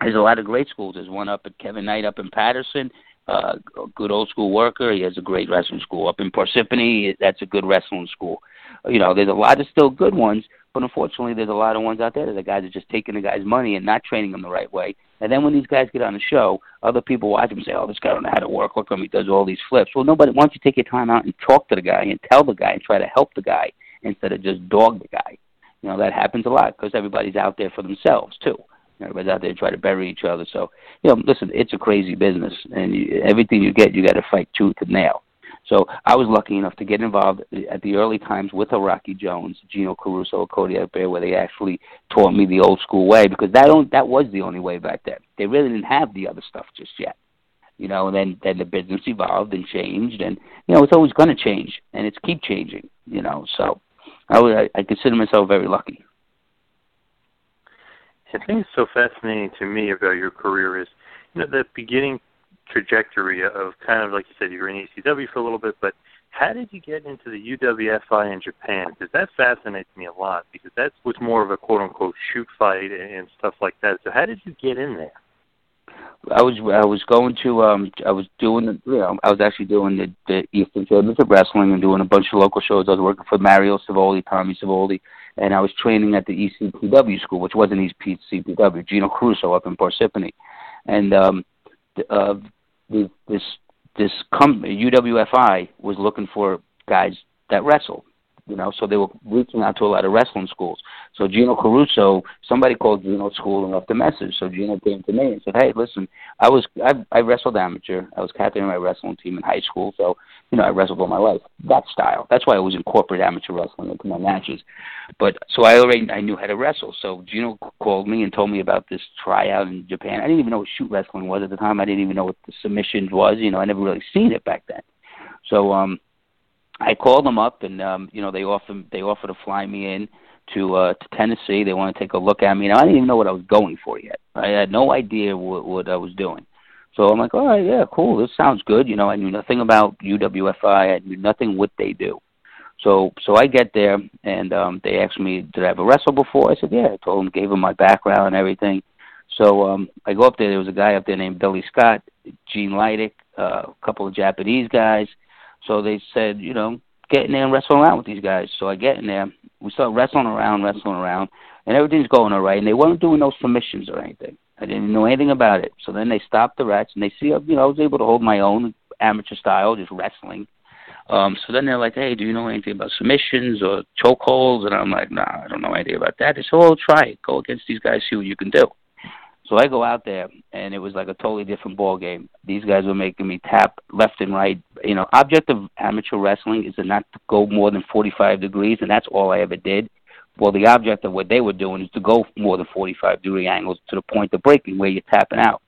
There's a lot of great schools. There's one up at Kevin Knight up in Paterson, uh, a good old school worker. He has a great wrestling school up in Parsippany. That's a good wrestling school. You know, there's a lot of still good ones, but unfortunately, there's a lot of ones out there that the guys are just taking the guy's money and not training them the right way. And then when these guys get on the show, other people watch them and say, "Oh, this guy don't know how to work. Look at him; he does all these flips." Well, nobody. Why don't you take your time out and talk to the guy and tell the guy and try to help the guy instead of just dog the guy? You know, that happens a lot because everybody's out there for themselves too. Everybody's out there trying to bury each other. So, you know, listen, it's a crazy business, and you, everything you get, you got to fight tooth and nail. So I was lucky enough to get involved at the early times with Rocky Jones, Gino Caruso, Kodiak Bear, where they actually taught me the old school way because that don't, that was the only way back then. They really didn't have the other stuff just yet, you know. And then then the business evolved and changed, and you know it's always going to change, and it's keep changing, you know. So I I consider myself very lucky. The thing that's so fascinating to me about your career is, you know, the beginning trajectory of kind of like you said, you were in ECW for a little bit, but how did you get into the UWFI in Japan? Because that fascinates me a lot because that was more of a quote unquote shoot fight and stuff like that. So how did you get in there? I was I was going to um I was doing the you know I was actually doing the the Eastern Championship Wrestling and doing a bunch of local shows. I was working for Mario Savoldi, Tommy Savoldi, and I was training at the ECPW school, which wasn't ECPW, Gino Caruso up in Parsippany, and um, the, uh, this this com- UWFI was looking for guys that wrestle, you know, so they were reaching out to a lot of wrestling schools. So Gino Caruso, somebody called Gino's school and left a message. So Gino came to me and said, "Hey, listen, I was I, I wrestled amateur. I was captain of my wrestling team in high school. So you know, I wrestled all my life. That style. That's why I was in corporate amateur wrestling into my matches. But so I already I knew how to wrestle. So Gino called me and told me about this tryout in Japan. I didn't even know what shoot wrestling was at the time. I didn't even know what the submissions was. You know, I never really seen it back then. So um, I called them up, and um, you know, they offered they offered to fly me in to uh, to Tennessee. They want to take a look at me. Now I didn't even know what I was going for yet. I had no idea what, what I was doing. So I'm like, all right, yeah, cool. This sounds good. You know, I knew nothing about UWFI. I knew nothing what they do. So so I get there and um they asked me, did I ever wrestle before? I said, yeah. I told them, gave them my background and everything. So um I go up there. There was a guy up there named Billy Scott, Gene Lydick, uh, a couple of Japanese guys. So they said, you know, get in there and wrestle around with these guys. So I get in there. We start wrestling around, wrestling around, and everything's going all right. And they weren't doing no submissions or anything. I didn't know anything about it. So then they stopped the rats and they see, you know, I was able to hold my own amateur style, just wrestling. Um, so then they're like, hey, do you know anything about submissions or chokeholds? And I'm like, nah, I don't know anything about that. They said, well, try it. Go against these guys, see what you can do. So I go out there, and it was like a totally different ball game. These guys were making me tap left and right. You know, object of amateur wrestling is to not go more than 45 degrees, and that's all I ever did. Well, the object of what they were doing is to go more than 45 degree angles to the point of breaking where you're tapping out.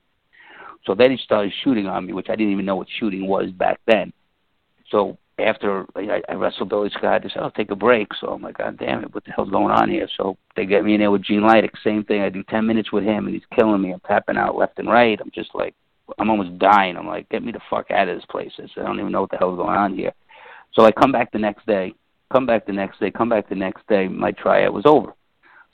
So then he started shooting on me, which I didn't even know what shooting was back then. So after I, I wrestled Billy Scott, they said, "I'll take a break." So I'm like, "God damn it, what the hell's going on here?" So they get me in there with Gene Lydick. Same thing. I do 10 minutes with him, and he's killing me. I'm tapping out left and right. I'm just like, I'm almost dying. I'm like, "Get me the fuck out of this place!" I said, "I don't even know what the hell's going on here." So I come back the next day come back the next day, come back the next day, my tryout was over.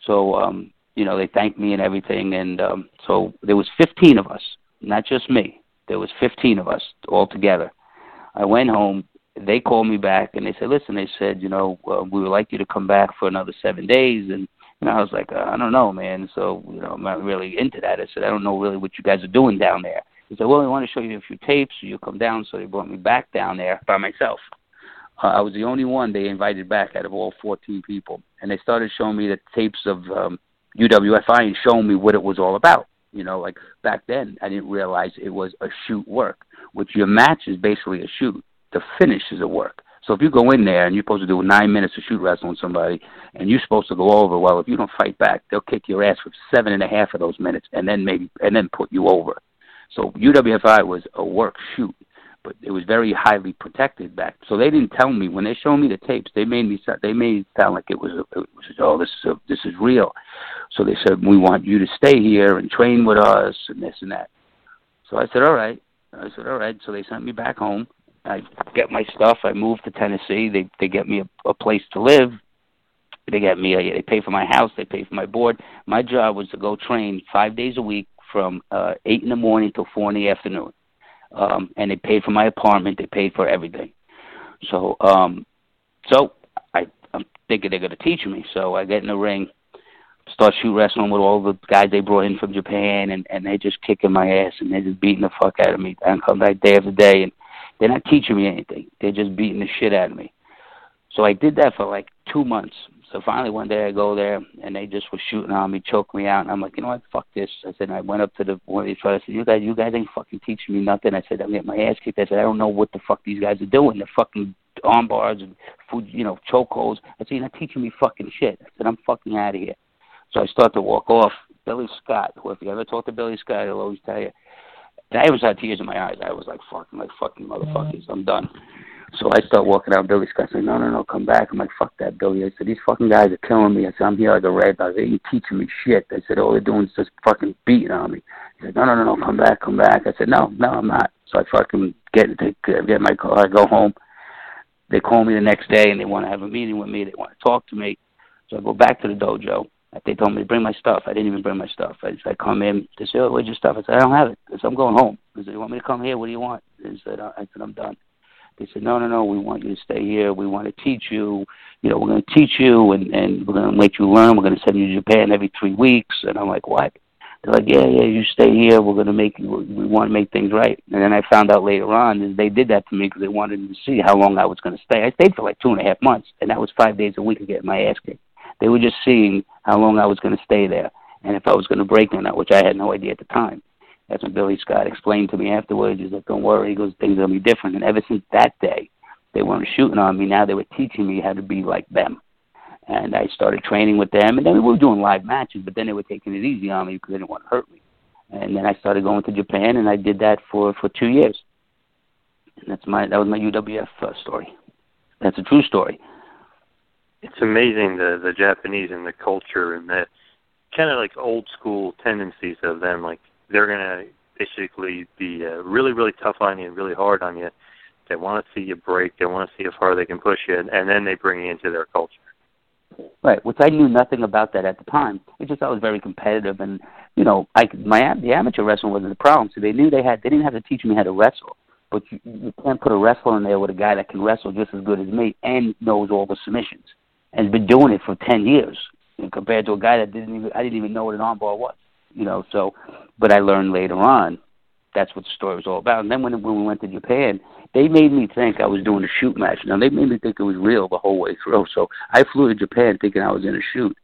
So, um, you know, they thanked me and everything. And um, so there was 15 of us, not just me. There was 15 of us all together. I went home. They called me back and they said, "Listen," they said, "You know, uh, we would like you to come back for another seven days." And and I was like, uh, "I don't know, man." So you know, I'm not really into that. I said, "I don't know really what you guys are doing down there." He said, "Well, we want to show you a few tapes, so you'll come down." So they brought me back down there by myself. Uh, I was the only one they invited back out of all 14 people, and they started showing me the tapes of um, UWFI and showing me what it was all about. You know, like back then, I didn't realize it was a shoot work, which your match is basically a shoot. The finish is a work. So if you go in there and you're supposed to do nine minutes of shoot wrestling somebody, and you're supposed to go over, well, if you don't fight back, they'll kick your ass for seven and a half of those minutes, and then maybe and then put you over. So UWFI was a work shoot, but it was very highly protected back. So they didn't tell me when they showed me the tapes. They made me they made it sound like it was, a, it was oh this is a, this is real. So they said we want you to stay here and train with us and this and that. So I said all right. I said all right. So they sent me back home. I get my stuff. I move to Tennessee. They they get me a, a place to live. They get me. A, they pay for my house. They pay for my board. My job was to go train five days a week from uh, eight in the morning till four in the afternoon. Um, and they paid for my apartment. They paid for everything. So, um, so I, I'm thinking they're to teach me. So I get in the ring, start shoot wrestling with all the guys they brought in from Japan, and and they just kicking my ass and they're just beating the fuck out of me. And come back day after day, and they're not teaching me anything. They're just beating the shit out of me. So I did that for like two months. So finally one day I go there and they just were shooting on me, choke me out, and I'm like, you know what, fuck this. I said, I went up to the one of these fellas. I said, you guys, you guys ain't fucking teaching me nothing. I said, I'm getting my ass kicked. I said, I don't know what the fuck these guys are doing. They're fucking arm bars and food, you know, chokeholds. I said, you're not teaching me fucking shit. I said, I'm fucking out of here. So I start to walk off. Billy Scott, who if you ever talk to Billy Scott, he'll always tell you. I always had tears in my eyes. I was like, fucking, like fucking motherfuckers, I'm done. So I start walking out. Billy Scott said, "No, no, no, come back." I'm like, "Fuck that, Billy." I said, "These fucking guys are killing me." I said, "I'm here like a red." I said, "You teaching me shit." I said, "All they're doing is just fucking beating on me." He said, "No, no, no, no, come back, come back." I said, "No, no, I'm not." So I fucking get take, uh, get my car, I go home. They call me the next day and they want to have a meeting with me. They want to talk to me. So I go back to the dojo. They told me to bring my stuff. I didn't even bring my stuff. I just I come in. They said, "Oh, where's your stuff?" I said, "I don't have it." I said, "I'm going home." I said, "You want me to come here? What do you want?" They said, "I said I'm done." They said, no, no, no, we want you to stay here. We want to teach you. You know, we're going to teach you and, and we're going to make you learn. We're going to send you to Japan every three weeks. And I'm like, what? They're like, yeah, yeah, you stay here. We're going to make, you, we want to make things right. And then I found out later on is they did that to me because they wanted to see how long I was going to stay. I stayed for like two and a half months, and that was five days a week of getting my ass kicked. They were just seeing how long I was going to stay there and if I was going to break or not, which I had no idea at the time. That's when Billy Scott explained to me afterwards. He's like, don't worry. He goes, things will be different. And ever since that day, they weren't shooting on me. Now they were teaching me how to be like them. And I started training with them. And then we were doing live matches, but then they were taking it easy on me because they didn't want to hurt me. And then I started going to Japan, and I did that for for two years. And that's my that was my UWF uh, story. That's a true story. It's amazing the the Japanese and the culture and that kind of like old school tendencies of them. Like they're gonna basically be uh, really really tough on you and really hard on you they want to see you break. They want to see how far they can push you, and then they bring you into their culture. Right, which I knew nothing about that at the time. It's just I was very competitive, and you know, I my the amateur wrestling wasn't the problem. So they knew they had they didn't have to teach me how to wrestle, but you, you can't put a wrestler in there with a guy that can wrestle just as good as me and knows all the submissions and has been doing it for ten years compared to a guy that didn't even I didn't even know what an armbar was. You know, so but I learned later on that's what the story was all about. And then when when we went to Japan, they made me think I was doing a shoot match. Now they made me think it was real the whole way through. So I flew to Japan thinking I was in a shoot.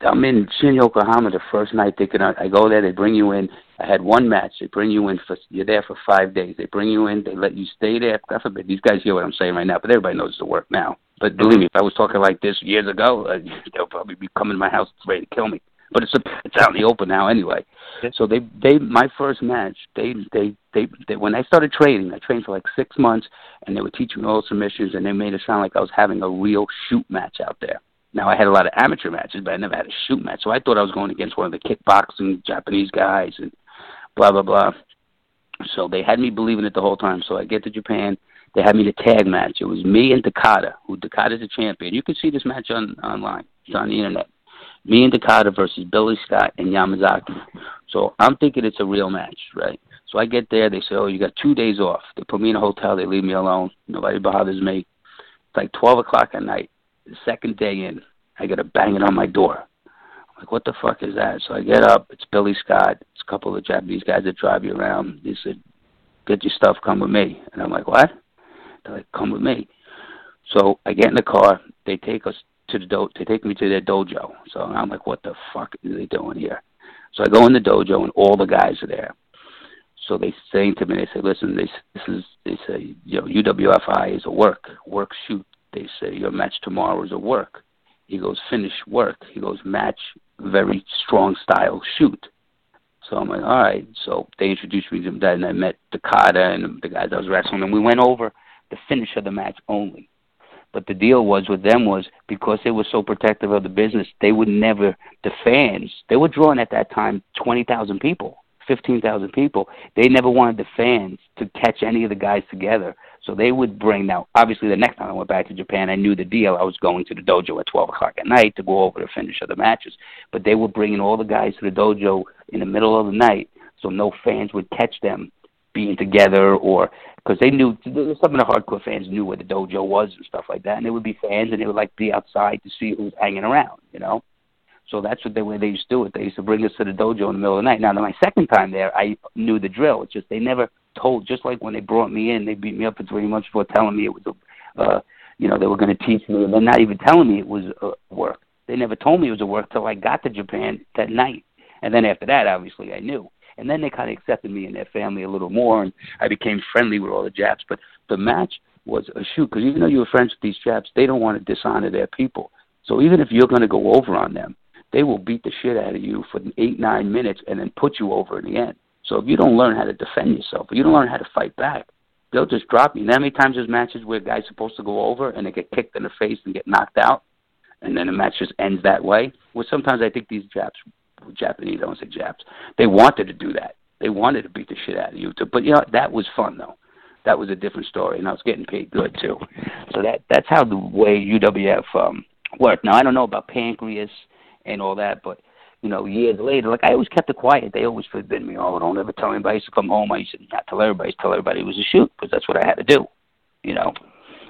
I'm in Shin Yokohama the first night thinking I, I go there, they bring you in. I had one match. They bring you in for you're there for five days. They bring you in, they let you stay there. God forbid these guys hear what I'm saying right now, but everybody knows the work now. But believe me, if I was talking like this years ago, uh, (laughs) they'll probably be coming to my house ready to kill me but it's a, it's out in the open now anyway. So they they my first match they they they, they when I started training I trained for like six months and they were teaching me all submissions and they made it sound like I was having a real shoot match out there. Now I had a lot of amateur matches but I never had a shoot match so I thought I was going against one of the kickboxing Japanese guys and blah blah blah. So they had me believing it the whole time. So I get to Japan. They had me the tag match. It was me and Takada, who Takada's a champion. You can see this match on online. It's on the internet me and Takada versus Billy Scott and Yamazaki. So I'm thinking it's a real match, right? So I get there. They say, "Oh, you got two days off." They put me in a hotel. They leave me alone. Nobody bothers me. It's like twelve o'clock at night. The second day in, I get a banging on my door. I'm like, "What the fuck is that?" So I get up. It's Billy Scott. It's a couple of Japanese guys that drive you around. They said, "Get your stuff. Come with me." And I'm like, "What?" They're like, "Come with me." So I get in the car. They take us to the do. They take me to their dojo. So I'm like, "What the fuck are they doing here?" So I go in the dojo, and all the guys are there. So they say to me, they say, listen, this this is they say, you know, UWFI is a work, work shoot. They say your match tomorrow is a work. He goes, finish work. He goes, match, very strong style shoot. So I'm like, all right. So they introduced me to that, and I met Takada and the guys I was wrestling, and we went over the finish of the match only. But the deal was with them was because they were so protective of the business, they would never the fans. They were drawing at that time twenty thousand people 15,000 people, they never wanted the fans to catch any of the guys together. So they would bring now. Obviously, the next time I went back to Japan, I knew the deal. I was going to the dojo at 12 o'clock at night to go over the finish of the matches. But they were bringing all the guys to the dojo in the middle of the night, so no fans would catch them being together or because they knew some of the hardcore fans knew where the dojo was and stuff like that, and they would be fans and they would like be outside to see who was hanging around, you know. So that's what the way they used to do it. They used to bring us to the dojo in the middle of the night. Now, my second time there, I knew the drill. It's just they never told. Just like when they brought me in, they beat me up for three months before telling me it was a, uh, you know, they were going to teach me, and not even telling me it was a work. They never told me it was a work till I got to Japan that night, and then after that, obviously, I knew. And then they kind of accepted me and their family a little more, and I became friendly with all the Japs. But the match was a shoot because even though you were friends with these Japs, they don't want to dishonor their people. So even if you're going to go over on them, they will beat the shit out of you for eight, nine minutes and then put you over in the end. So if you don't learn how to defend yourself, if you don't learn how to fight back, they'll just drop you. And how many times there's matches where guys supposed to go over and they get kicked in the face and get knocked out, and then the match just ends that way? Well, sometimes I think these Japs, Japanese, I don't say Japs, they wanted to do that. They wanted to beat the shit out of you. But you know that was fun though. That was a different story, and I was getting paid good too. (laughs) So that that's how the way UWF um, worked. Now I don't know about Pancrase and all that. But you know, years later, like I always kept it quiet. They always forbid me. Oh, don't ever tell anybody. I used to come home. I used to not tell everybody. to tell everybody it was a shoot because that's what I had to do. You know.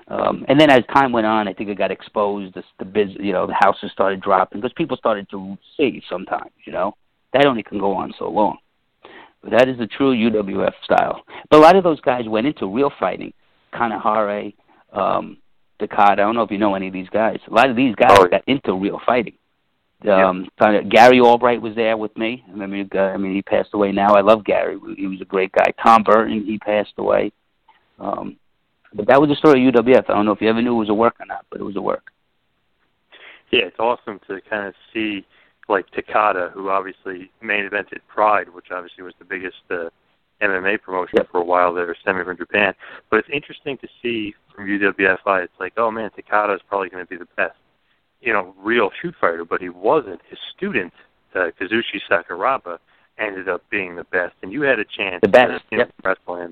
Um, and then as time went on, I think it got exposed. The, the biz, you know, the houses started dropping because people started to see sometimes. You know, that only can go on so long. But that is the true UWF style. But a lot of those guys went into real fighting. Kanehara, um, Takada. I don't know if you know any of these guys. A lot of these guys oh. got into real fighting. Um, yep. Gary Albright was there with me. I mean, uh, I mean, he passed away now. I love Gary. He was a great guy. Tom Burton, he passed away. Um, but that was the story of UWF. I don't know if you ever knew it was a work or not, but it was a work. Yeah, it's awesome to kind of see like Takada, who obviously main evented Pride, which obviously was the biggest uh, MMA promotion yep. for a while there, stemming from Japan. But it's interesting to see from UWFI. It's like, oh man, Takada is probably going to be the best you know, real shoot fighter, but he wasn't. His student, uh, Kazushi Sakuraba, ended up being the best, and you had a chance the best, to yep.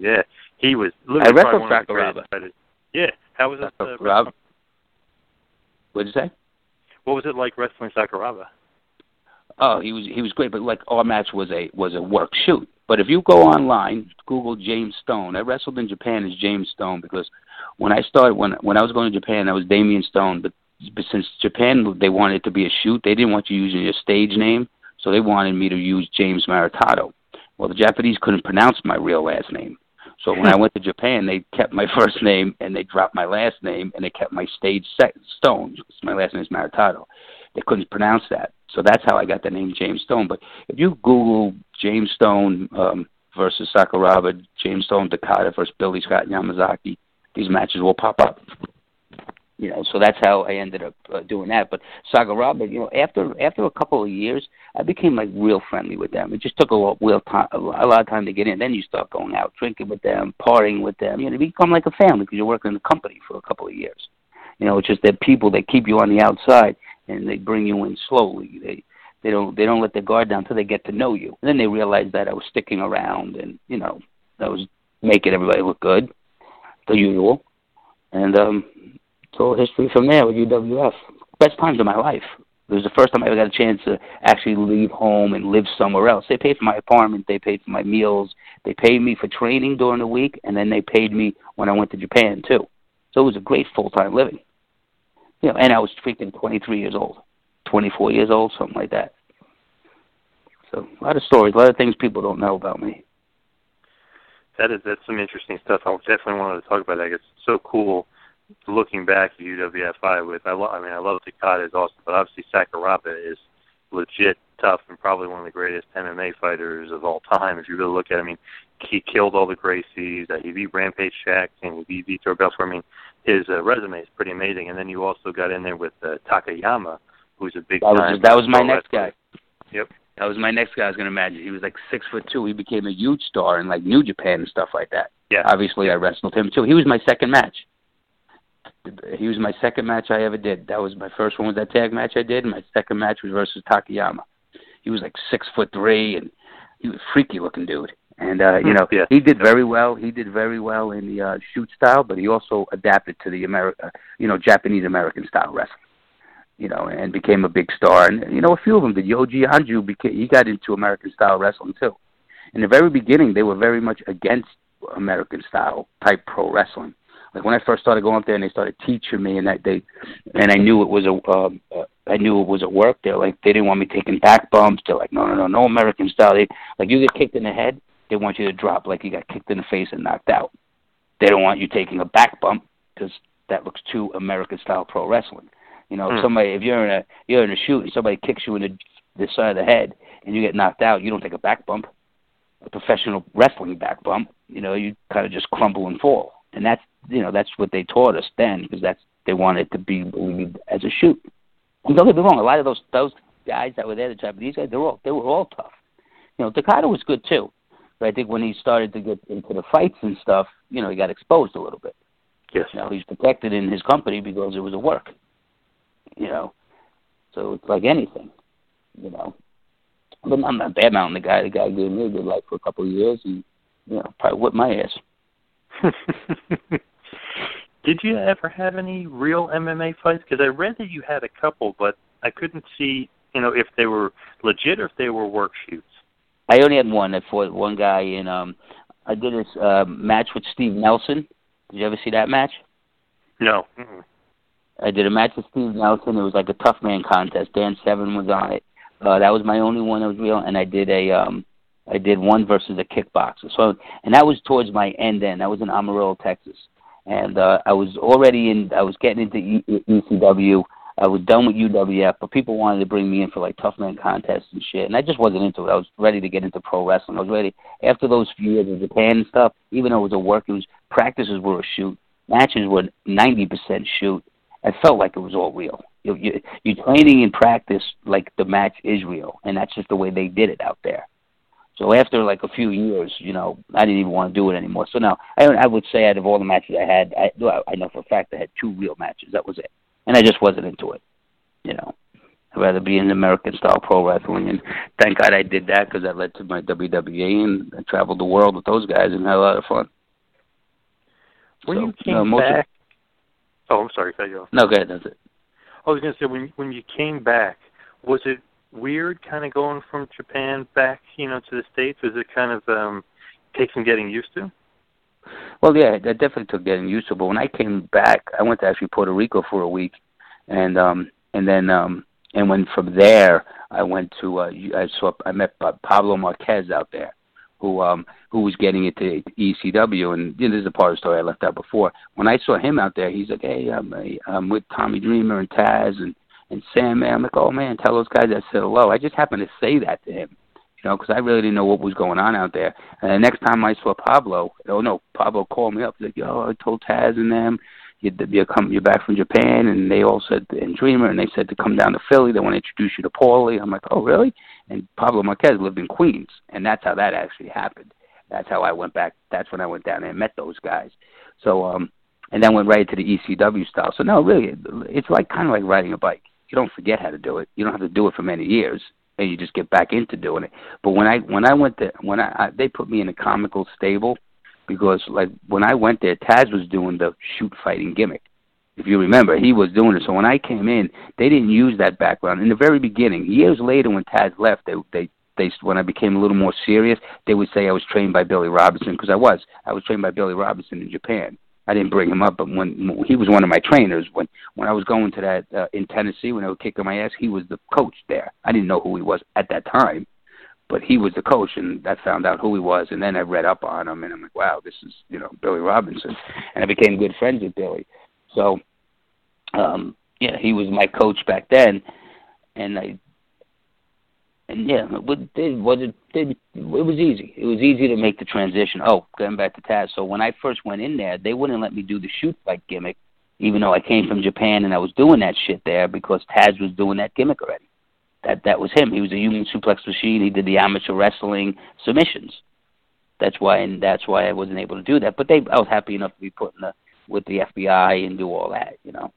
Yeah, he was I wrestled Sakuraba. Yeah, how was that? Uh, Sakuraba. What'd you say? What was it like wrestling Sakuraba? Oh, he was he was great, but like our match was a was a work shoot. But if you go online, Google James Stone. I wrestled in Japan as James Stone because when I started when when I was going to Japan, I was Damien Stone, but but since Japan they wanted it to be a shoot, they didn't want you using your stage name, so they wanted me to use James Maritato. Well, the Japanese couldn't pronounce my real last name, so when I (laughs) went to Japan, they kept my (laughs) first name and they dropped my last name and they kept my stage set Stone. My last name is Maritato. They couldn't pronounce that, so that's how I got the name James Stone. But if you Google James Stone um, versus Sakuraba, James Stone Takada versus Billy Scott Yamazaki, these matches will pop up you know, so that's how I ended up uh, doing that. But Sakuraba, you know, after after a couple of years, I became like real friendly with them. It just took a lot, real time, a lot of time to get in. Then you start going out, drinking with them, partying with them. You know, you become like a family because you're working in the company for a couple of years. You know, it's just that people that keep you on the outside and they bring you in slowly. They they don't they don't let their guard down until they get to know you. And then they realize that I was sticking around and you know I was making everybody look good, the usual. And um all history from there with UWF. Best times of my life. It was the first time I ever got a chance to actually leave home and live somewhere else. They paid for my apartment, they paid for my meals, they paid me for training during the week, and then they paid me when I went to Japan too. So it was a great full time living. You know, and I was freaking 23 years old, 24 years old, something like that. So a lot of stories, a lot of things people don't know about me. That is that's some interesting stuff. I definitely wanted to talk about that. It's so cool looking back at UWFI with I, lo- I mean I love Takada is awesome, but obviously Sakuraba is legit tough and probably one of the greatest MMA fighters of all time. If you really look at, it. I mean, he killed all the Gracies. Uh, he beat Rampage Shaq and he beat Vitor Belfort. I mean, his uh, resume is pretty amazing. And then you also got in there with uh, Takayama, who's a big that was. That was my next wrestler. guy. Yep. That was my next guy. I was going to imagine. He was like six foot two. He became a huge star in like New Japan and stuff like that. Yeah. Obviously, I wrestled him too. He was my second match. He was my second match I ever did. That was my first one was that tag match I did. My second match was versus Takayama. He was like six foot three, and he was a freaky looking dude. And uh, you know, Yeah. he did very well. He did very well in the uh, shoot style, but he also adapted to the America, you know, Japanese American style wrestling. You know, and became a big star. And you know, a few of them did. Yoji Anju became he got into American style wrestling too. In the very beginning, they were very much against American style type pro wrestling. Like when I first started going up there, and they started teaching me, and that they, and I knew it was a, um, uh, I knew it was a work. They're like they didn't want me taking back bumps. They're like, no, no, no, no American style. They like you get kicked in the head, they want you to drop like you got kicked in the face and knocked out. They don't want you taking a back bump because that looks too American style pro wrestling. You know, if Hmm. somebody if you're in a you're in a shoot and somebody kicks you in the the side of the head and you get knocked out, you don't take a back bump. A professional wrestling back bump, you know, you kind of just crumble and fall. And that's you know that's what they taught us then because that's they wanted to be believed as a shoot. And don't get me wrong, a lot of those those guys that were there, the Japanese guys, they were all they were all tough. You know, Takada was good too, but I think when he started to get into the fights and stuff, you know, he got exposed a little bit. Yes. You know, he's protected in his company because it was a work. You know, so it's like anything. You know, but I'm not bad mouthing the guy. The guy gave me a good life for a couple of years, and you know, probably whipped my ass. (laughs) Did you ever have any real MMA fights? Because I read that you had a couple, but I couldn't see, you know, if they were legit or if they were work shoots. I only had one. I fought one guy in. um I did this uh, match with Steve Nelson. Did you ever see that match? No. Mm-mm. I did a match with Steve Nelson. It was like a tough man contest. Dan Severn was on it. Uh, that was my only one that was real, and I did a um, I did one versus a kickboxer. So, and that was towards my end. End. That was in Amarillo, Texas, and uh, I was already in. I was getting into ECW. I was done with UWF, but people wanted to bring me in for like tough man contests and shit, and I just wasn't into it. I was ready to get into pro wrestling. I was ready after those few years of Japan and stuff. Even though it was a work, it was practices were a shoot, matches were ninety percent shoot. I felt like it was all real. You, you, you're training in practice like the match is real, and that's just the way they did it out there. So after like a few years, you know, I didn't even want to do it anymore. So now I, I would say out of all the matches I had, I, I know for a fact I had two real matches. That was it, and I just wasn't into it. You know, I'd rather be in American style pro wrestling, and thank God I did that because that led to my WWE, and I traveled the world with those guys and had a lot of fun. When So, you came most of- back. oh, I'm sorry, cut you off. No, good, that's it. I was going to say when when you came back, was it weird, kind of going from Japan back, you know, to the states? Was it kind of um take some getting used to? Well, yeah, that definitely took getting used to. But when I came back, I went to actually Puerto Rico for a week, and um, and then um, and when from there, I went to uh, I saw I met Pablo Marquez out there, who um who was getting into ECW, and you know, this is a part of the story I left out before. When I saw him out there, he's like, hey, I'm I'm with Tommy Dreamer and Taz and and Sam. Man, I'm like, oh man, tell those guys I said hello. I just happened to say that to him you know, because I really didn't know what was going on out there. And the next time I saw Pablo, oh no, Pablo called me up. He's like, "Yo, I told Taz and them you're, you're come, you're back from Japan, and they all said and Dreamer, and they said to come down to Philly. They want to introduce you to Paulie." I'm like, "Oh, really?" And Pablo Marquez lived in Queens, and that's how that actually happened. That's how I went back. That's when I went down there and met those guys. So, um, and then went right to the ECW style. So no, really, it's like kind of like riding a bike. You don't forget how to do it. You don't have to do it for many years and you just get back into doing it. But when I when I went there, when I, I they put me in a comical stable because like when I went there, Taz was doing the shoot fighting gimmick, If you remember, he was doing it. So when I came in, they didn't use that background in the very beginning. Years later, when Taz left, they they they when I became a little more serious, they would say I was trained by Billy Robinson because I was. I was trained by Billy Robinson in Japan. I didn't bring him up, but when, he was one of my trainers, when when I was going to that uh, in Tennessee, when I was kicking my ass, he was the coach there. I didn't know who he was at that time, but he was the coach, and I found out who he was, and then I read up on him, and I'm like, wow, this is you know Billy Robinson, and I became good friends with Billy. So, um, yeah, he was my coach back then, and I and yeah, it, it was it, it, was easy. It was easy to make the transition. Oh, going back to Taz. So when I first went in there, they wouldn't let me do the shoot fight gimmick, even though I came from Japan and I was doing that shit there because Taz was doing that gimmick already. That that was him. He was a human suplex machine. He did the amateur wrestling submissions. That's why, and that's why I wasn't able to do that. But they, I was happy enough to be put in the with the FBI and do all that, you know.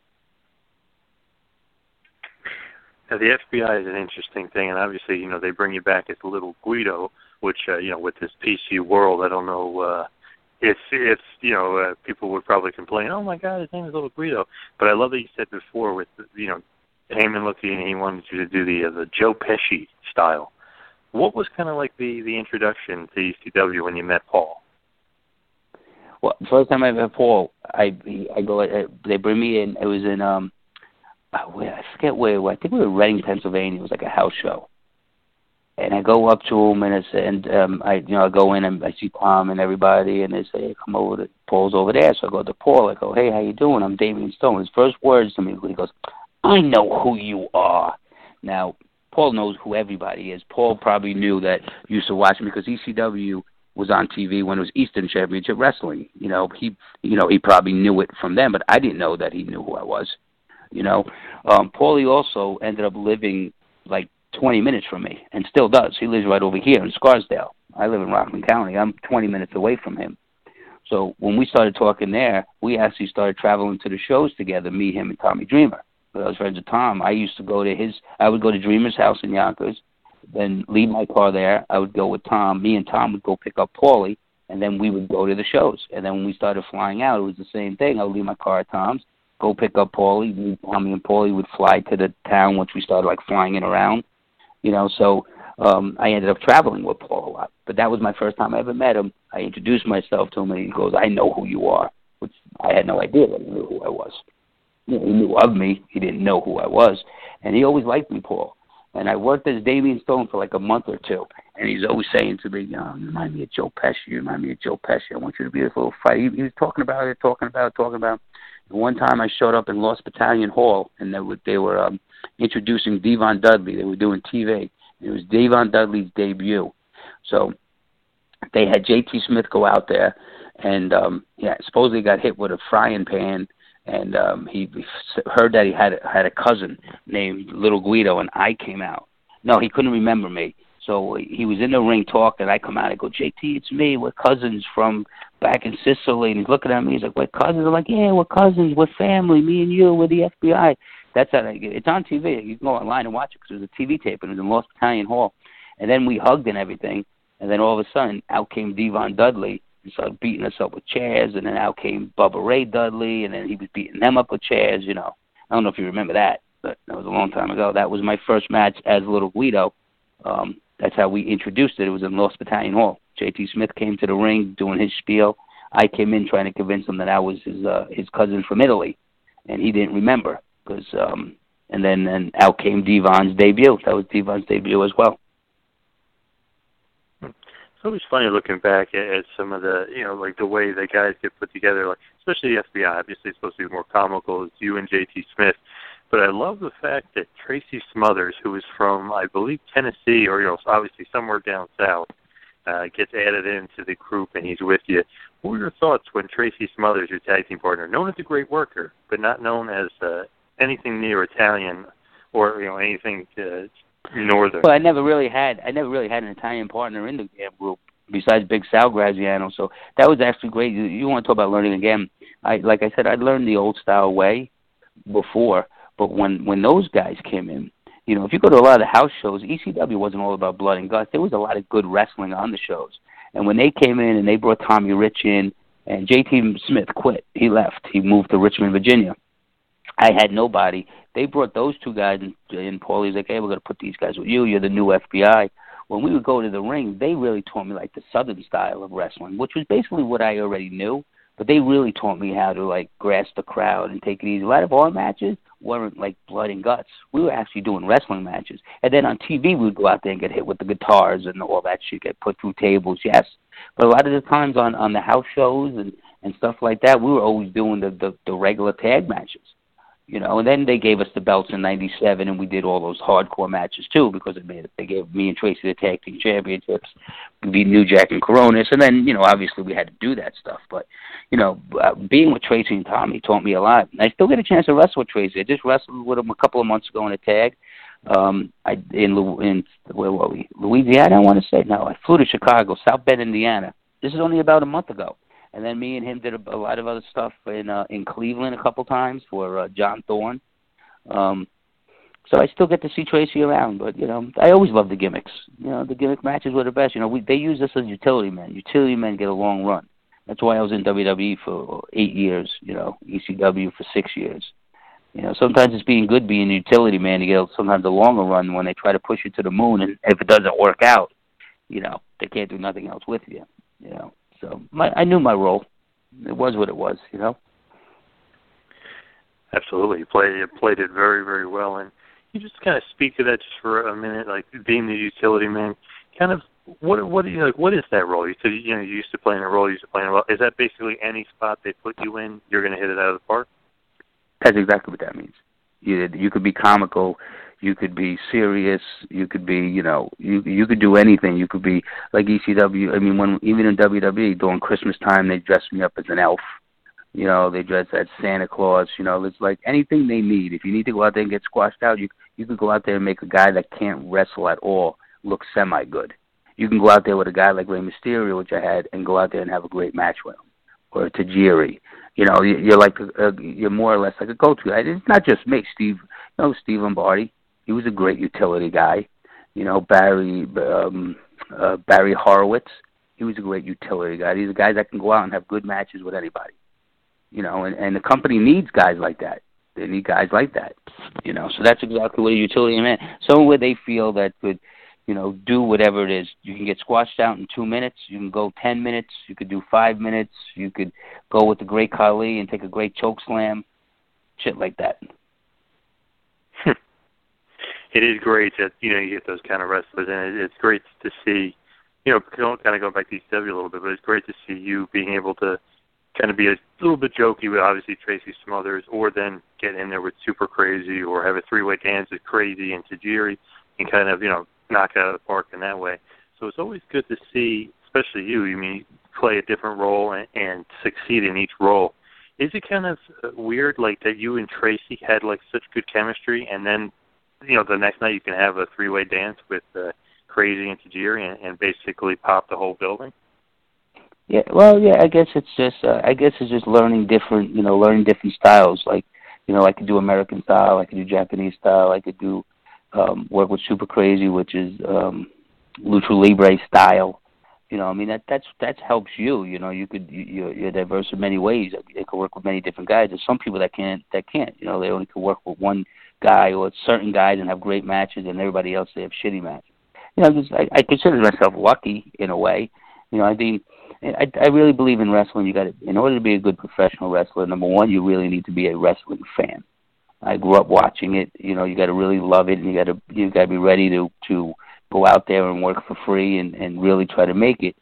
Now, the FBI is an interesting thing, and obviously, you know, they bring you back as little Guido, which, uh, you know, with this PC world, I don't know uh, if if you know uh, people would probably complain, oh my God, his name is Little Guido. But I love that you said before with you know Heyman looking and he wanted you to do the uh, the Joe Pesci style. What was kind of like the the introduction to ECW when you met Paul? Well, first time I met Paul, I I go uh, they bring me in. It was in um where I forget where. I think we were in Reading, Pennsylvania. It was like a house show, and I go up to him and I say, and um, I you know I go in and I see Tom and everybody, and they say, come over to Paul's over there. So I go to Paul. I go, hey, how you doing? I'm Damian Stone. His first words to me, he goes, I know who you are. Now Paul knows who everybody is. Paul probably knew that used to watch him because ECW was on TV when it was Eastern Championship Wrestling. You know, he you know, he probably knew it from them, but I didn't know that he knew who I was. You know, um, Paulie also ended up living like 20 minutes from me, and still does. He lives right over here in Scarsdale. I live in Rockland County. I'm 20 minutes away from him. So when we started talking there, we actually started traveling to the shows together. Me, him, and Tommy Dreamer. But I was friends with Tom. I used to go to his. I would go to Dreamer's house in Yonkers, then leave my car there. I would go with Tom. Me and Tom would go pick up Paulie, and then we would go to the shows. And then when we started flying out, it was the same thing. I would leave my car at Tom's, go pick up Paulie. Tommy and Paulie would fly to the town once we started like flying it around. You know, so um I ended up traveling with Paul a lot. But that was my first time I ever met him. I introduced myself to him and he goes, I know who you are which I had no idea that he knew who I was. You know, he knew of me, he didn't know who I was. And he always liked me, Paul. And I worked as Damian Stone for like a month or two. And he's always saying to me, you, know, you remind me of Joe Pesci, you remind me of Joe Pesci. I want you to be this little fight. He, he was talking about it, talking about it, talking about it. One time I showed up in Lost Battalion Hall, and they were they were um, introducing Devon Dudley. They were doing TV. It was Devon Dudley's debut, so they had J.T. Smith go out there, and um, yeah, supposedly got hit with a frying pan, and um, he heard that he had had a cousin named Little Guido, and I came out. No, he couldn't remember me. So he was in the ring talking. I come out. I go, JT, it's me. We're cousins from back in Sicily. And he's looking at me. He's like, we're cousins. I'm like, yeah, we're cousins. We're family. Me and you. We're the FBI. That's how they get. It's on TV. You can go online and watch it because it was a TV tape and it was in Lost Battalion Hall. And then we hugged and everything. And then all of a sudden, out came Devon Dudley and started beating us up with chairs. And then out came Bubba Ray Dudley, and then he was beating them up with chairs. You know, I don't know if you remember that, but that was a long time ago. That was my first match as Little Guido. Um, that's how we introduced it. It was in Lost Battalion Hall. J.T. Smith came to the ring doing his spiel. I came in trying to convince him that I was his uh, his cousin from Italy, and he didn't remember because. Um, and then and out came Devon's debut. That was Devon's debut as well. It's always funny looking back at, at some of the, you know, like the way the guys get put together, like especially the FBI. Obviously, it's supposed to be more comical. It's you and J.T. Smith but I love the fact that Tracy Smothers, who is from I believe Tennessee or you know obviously somewhere down south, uh, gets added into the group and he's with you. What were your thoughts when Tracy Smothers, your tag team partner, known as a great worker, but not known as uh, anything near Italian or you know anything uh, northern? Well, I never really had I never really had an Italian partner in the group besides Big Sal Graziano. So that was actually great. You, you want to talk about learning again? I like I said, I learned the old style way before but when when those guys came in, you know, if you go to a lot of the house shows, ECW wasn't all about blood and guts. There was a lot of good wrestling on the shows. And when they came in and they brought Tommy Rich in, and JT Smith quit, he left. He moved to Richmond, Virginia. I had nobody. They brought those two guys, and, Paulie's like, "Hey, we're gonna put these guys with you. You're the new FBI." When we would go to the ring, they really taught me like the Southern style of wrestling, which was basically what I already knew. But they really taught me how to like grasp the crowd and take it easy. A lot of our matches weren't like blood and guts. We were actually doing wrestling matches, and then on TV we would go out there and get hit with the guitars and all that shit, get put through tables. Yes, but a lot of the times on on the house shows and and stuff like that, we were always doing the the, the regular tag matches you know. And then they gave us the belts in '97, and we did all those hardcore matches too because it made. They gave me and Tracy the tag team championships, we New Jack and Coronas, and then you know obviously we had to do that stuff. But you know, uh, being with Tracy and Tommy taught me a lot. And I still get a chance to wrestle with Tracy. I just wrestled with him a couple of months ago in a tag. Um, I in in where were we? Louisiana, I want to say. No, I flew to Chicago, South Bend, Indiana. This is only about a month ago and then me and him did a, a lot of other stuff in uh, in Cleveland a couple times for uh, John Thorne. Um, so I still get to see Tracy around, but you know I always love the gimmicks. You know the gimmick matches were the best. You know we they use us as utility men. Utility men get a long run. That's why I was in WWE for eight years. You know ECW for six years. You know sometimes it's being good being a utility man. You get sometimes a longer run when they try to push you to the moon, and if it doesn't work out, you know they can't do nothing else with you. You know so my, I knew my role. It was what it was, you know. Absolutely, you played you played it very very well, and you just kind of speak to that just for a minute, like being the utility man. Kind of what what do you like? What is that role? You said you know you used to play in a role, you used to play in a role. Is that basically any spot they put you in, you're going to hit it out of the park? That's exactly what that means. You you could be comical, you could be serious you could be you know you you could do anything. You could be like ECW I mean when even in WWE during Christmas time they dress me up as an elf. You know they dress as Santa Claus you know it's like anything they need. If you need to go out there and get squashed out you you could go out there and make a guy that can't wrestle at all look semi good you can go out there with a guy like Rey Mysterio which I had and go out there and have a great match with him. Or Tajiri. You know you're like a, you're more or less like a go-to it's not just me Steve you know Steve Lombardi he was a great utility guy. You know, Barry um, uh, Barry Horowitz. He was a great utility guy. These are guys that can go out and have good matches with anybody. You know, and, and the company needs guys like that. They need guys like that. You know, so that's exactly what a utility man. Someone where they feel that could, you know, do whatever it is. You can get squashed out in two minutes. You can go ten minutes. You could do five minutes. You could go with the great Khali and take a great choke slam. Shit like that it is great that you know you get those kind of wrestlers, and it, it's great to see. You know, kind of go back to ECW a little bit, but it's great to see you being able to kind of be a little bit jokey with obviously Tracy Smothers, or then get in there with Super Crazy, or have a three-way dance with Crazy and Tajiri, and kind of you know knock out of the park in that way. So it's always good to see, especially you. You mean play a different role and, and succeed in each role. Is it kind of uh, weird, like that you and Tracy had like such good chemistry, and then you know the next night you can have a three way dance with uh, Crazy and Tajiri and, and basically pop the whole building. Yeah, well, yeah, I guess it's just uh, I guess it's just learning different, you know, learning different styles. Like, you know, I could do American style, I could do Japanese style, I could do um work with Super Crazy, which is um Lucha Libre style. You know, I mean that that's that helps you. You know, you could you, you're, you're diverse in many ways. They could work with many different guys. There's some people that can't that can't. You know, they only can work with one guy or certain guys and have great matches, and everybody else they have shitty matches. You know, just I, I consider myself lucky in a way. You know, I mean, I I really believe in wrestling. You got to, in order to be a good professional wrestler, number one, you really need to be a wrestling fan. I grew up watching it. You know, you got to really love it, and you got to you got to be ready to to go out there and work for free and and really try to make it.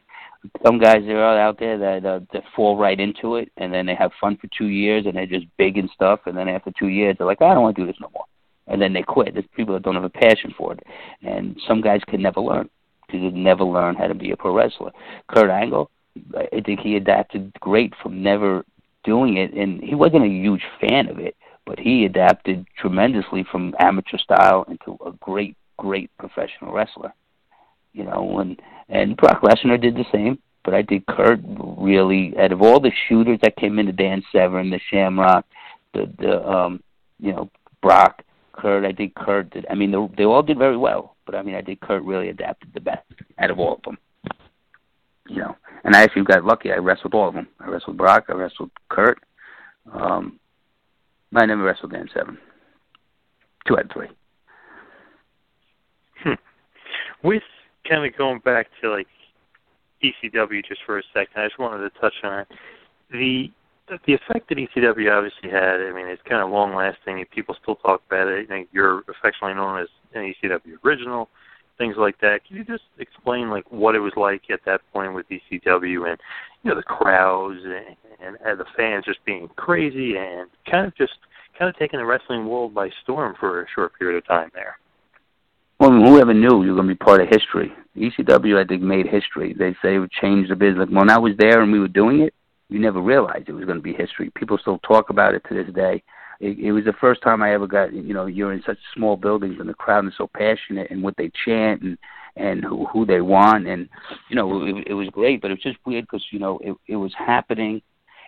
Some guys there are out there that uh, that fall right into it, and then they have fun for two years, and they're just big and stuff, and then after two years, they're like, I don't want to do this no more, and then they quit. There's people that don't have a passion for it, and some guys can never learn because they never learn how to be a pro wrestler. Kurt Angle, I think he adapted great from never doing it, and he wasn't a huge fan of it, but he adapted tremendously from amateur style into a great, great professional wrestler. You know, and and Brock Lesnar did the same. But I think Kurt really, out of all the shooters that came into Dan Severn, the Shamrock, the the um, you know Brock, Kurt, I think Kurt did. I mean, they, they all did very well, but I mean, I think Kurt really adapted the best out of all of them. You know, and I actually got lucky. I wrestled all of them. I wrestled Brock. I wrestled Kurt. Um, I never wrestled Dan Severn. Two out of three. Hmm. With kind of going back to like ECW just for a second, I just wanted to touch on it. The the effect that ECW obviously had, I mean, it's kind of long lasting. People still talk about it. You're affectionately known as an ECW original, things like that. Can you just explain like what it was like at that point with ECW and you know the crowds and, and, and the fans just being crazy and kind of just kind of taking the wrestling world by storm for a short period of time there. Well, whoever knew you were going to be part of history? ECW, I think, made history. They say it changed the business. When I was there and we were doing it, you never realized it was going to be history. People still talk about it to this day. It, it was the first time I ever got, you know, you're in such small buildings and the crowd is so passionate and what they chant and and who, who they want and you know it, it was great, but it was just weird because you know it it was happening.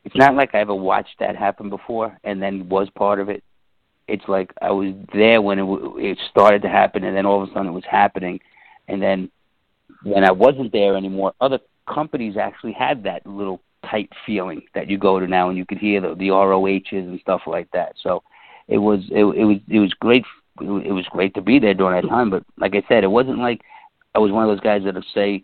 It's not like I ever watched that happen before and then was part of it. It's like I was there when it it started to happen, and then all of a sudden it was happening, and then when I wasn't there anymore, other companies actually had that little tight feeling that you go to now and you could hear the, the ROHs and stuff like that. So it was it, it was it was great it was great to be there during that time. But like I said, it wasn't like I was one of those guys that'll say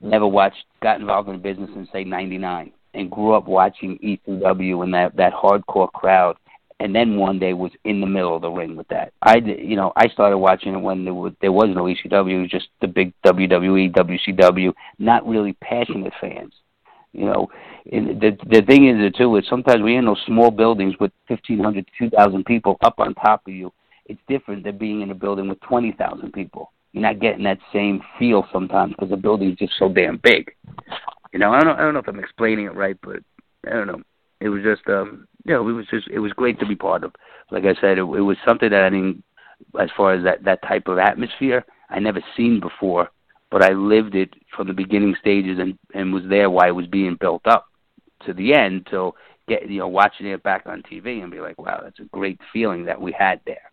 never watched got involved in business in say '99 and grew up watching ECW and that that hardcore crowd. And then one day was in the middle of the ring with that. I, you know, I started watching it when there was there was no ECW, just the big WWE, WCW, not really passionate fans you know, and the the thing is too is sometimes we're in those small buildings with fifteen hundred, two thousand people up on top of you. It's different than being in a building with twenty thousand people. You're not getting that same feel sometimes because the building's just so damn big. You know, I don't I don't know if I'm explaining it right, but I don't know. It was just um, you know, it was just it was great to be part of. Like I said, it, it was something that I didn't, as far as that that type of atmosphere, I never seen before but I lived it from the beginning stages and and was there while it was being built up to the end. So get you know watching it back on TV and be like, wow, that's a great feeling that we had there.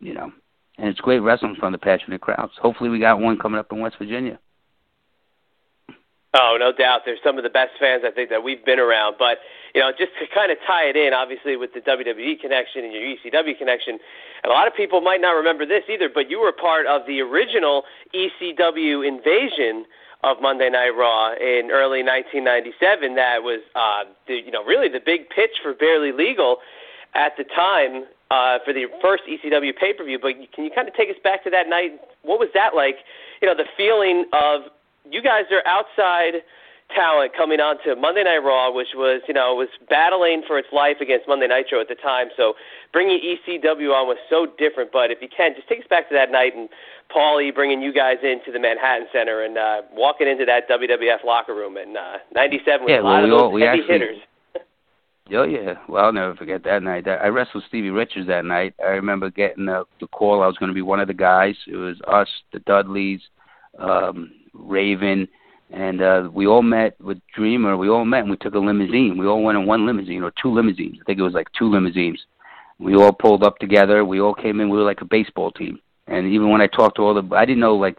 You know, and it's great wrestling from the passionate crowds. Hopefully, we got one coming up in West Virginia. Oh, no doubt. They're some of the best fans I think that we've been around. But you know, just to kind of tie it in, obviously with the WWE connection and your ECW connection, and a lot of people might not remember this either. But you were part of the original ECW invasion of Monday Night Raw in early 1997. That was, uh, the, you know, really the big pitch for Barely Legal at the time uh, for the first ECW pay per view. But can you kind of take us back to that night? What was that like? You know, the feeling of you guys are outside talent coming on to Monday Night Raw, which was, you know, was battling for its life against Monday Nitro at the time. So bringing ECW on was so different. But if you can, just take us back to that night and Paulie bringing you guys into the Manhattan Center and uh, walking into that WWF locker room in uh, '97 with yeah, a lot well, of we those all, we heavy actually, hitters. (laughs) Oh yeah, well I'll never forget that night. I wrestled Stevie Richards that night. I remember getting the, the call I was going to be one of the guys. It was us, the Dudleys, um, Raven, and uh, we all met with Dreamer. We all met and we took a limousine. We all went in one limousine or two limousines. I think it was like two limousines. We all pulled up together. We all came in. We were like a baseball team. And even when I talked to all the, I didn't know like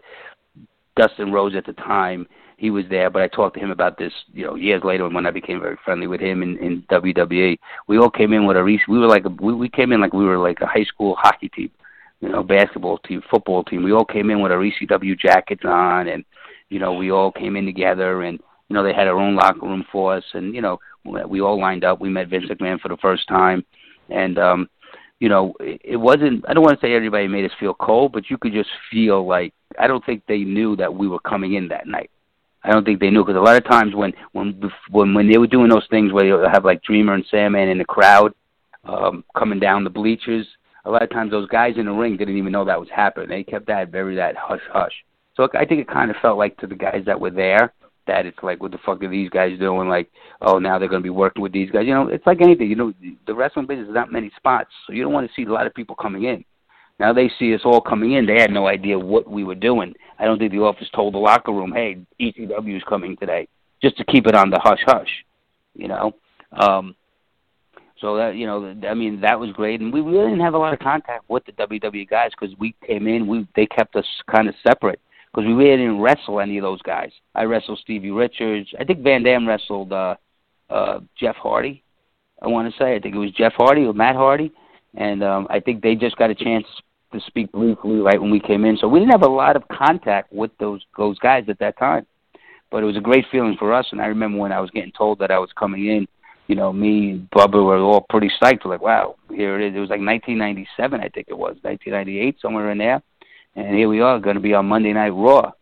Dustin Rhodes at the time. He was there, but I talked to him about this, you know, years later when I became very friendly with him in, in WWE. We all came in with a we were like a, we, we came in like we were like a high school hockey team, you know, basketball team, football team. We all came in with our ECW jackets on and you know, we all came in together and, you know, they had our own locker room for us and, you know, we all lined up. We met Vince McMahon for the first time. And, um, you know, it, wasn't, I don't want to say everybody made us feel cold, but you could just feel like, I don't think they knew that we were coming in that night. I don't think they knew because a lot of times when when when when they were doing those things where you have like Dreamer and Sandman in the crowd um, coming down the bleachers, a lot of times those guys in the ring didn't even know that was happening. They kept that very that hush hush. So I think it kind of felt like to the guys that were there that it's like, what the fuck are these guys doing? Like, oh, now they're going to be working with these guys. You know, it's like anything. You know, the wrestling business is not many spots, so you don't want to see a lot of people coming in. Now they see us all coming in. They had no idea what we were doing. I don't think the office told the locker room, "Hey, ECW is coming today," just to keep it on the hush hush. You know, um, so that you know, I mean, that was great, and we really didn't have a lot of contact with the WWE guys because we came in. We they kept us kind of separate because we really didn't wrestle any of those guys. I wrestled Stevie Richards. I think Van Dam wrestled uh, uh, Jeff Hardy. I want to say. I think it was Jeff Hardy or Matt Hardy, and um, I think they just got a chance to speak briefly right when we came in. So we didn't have a lot of contact with those those guys at that time, but it was a great feeling for us. And I remember when I was getting told that I was coming in, you know, me and Bubba were all pretty psyched. We're like, wow, here it is. It was like 1997, I think it was 1998, somewhere in there, and here we are, going to be on Monday Night Raw.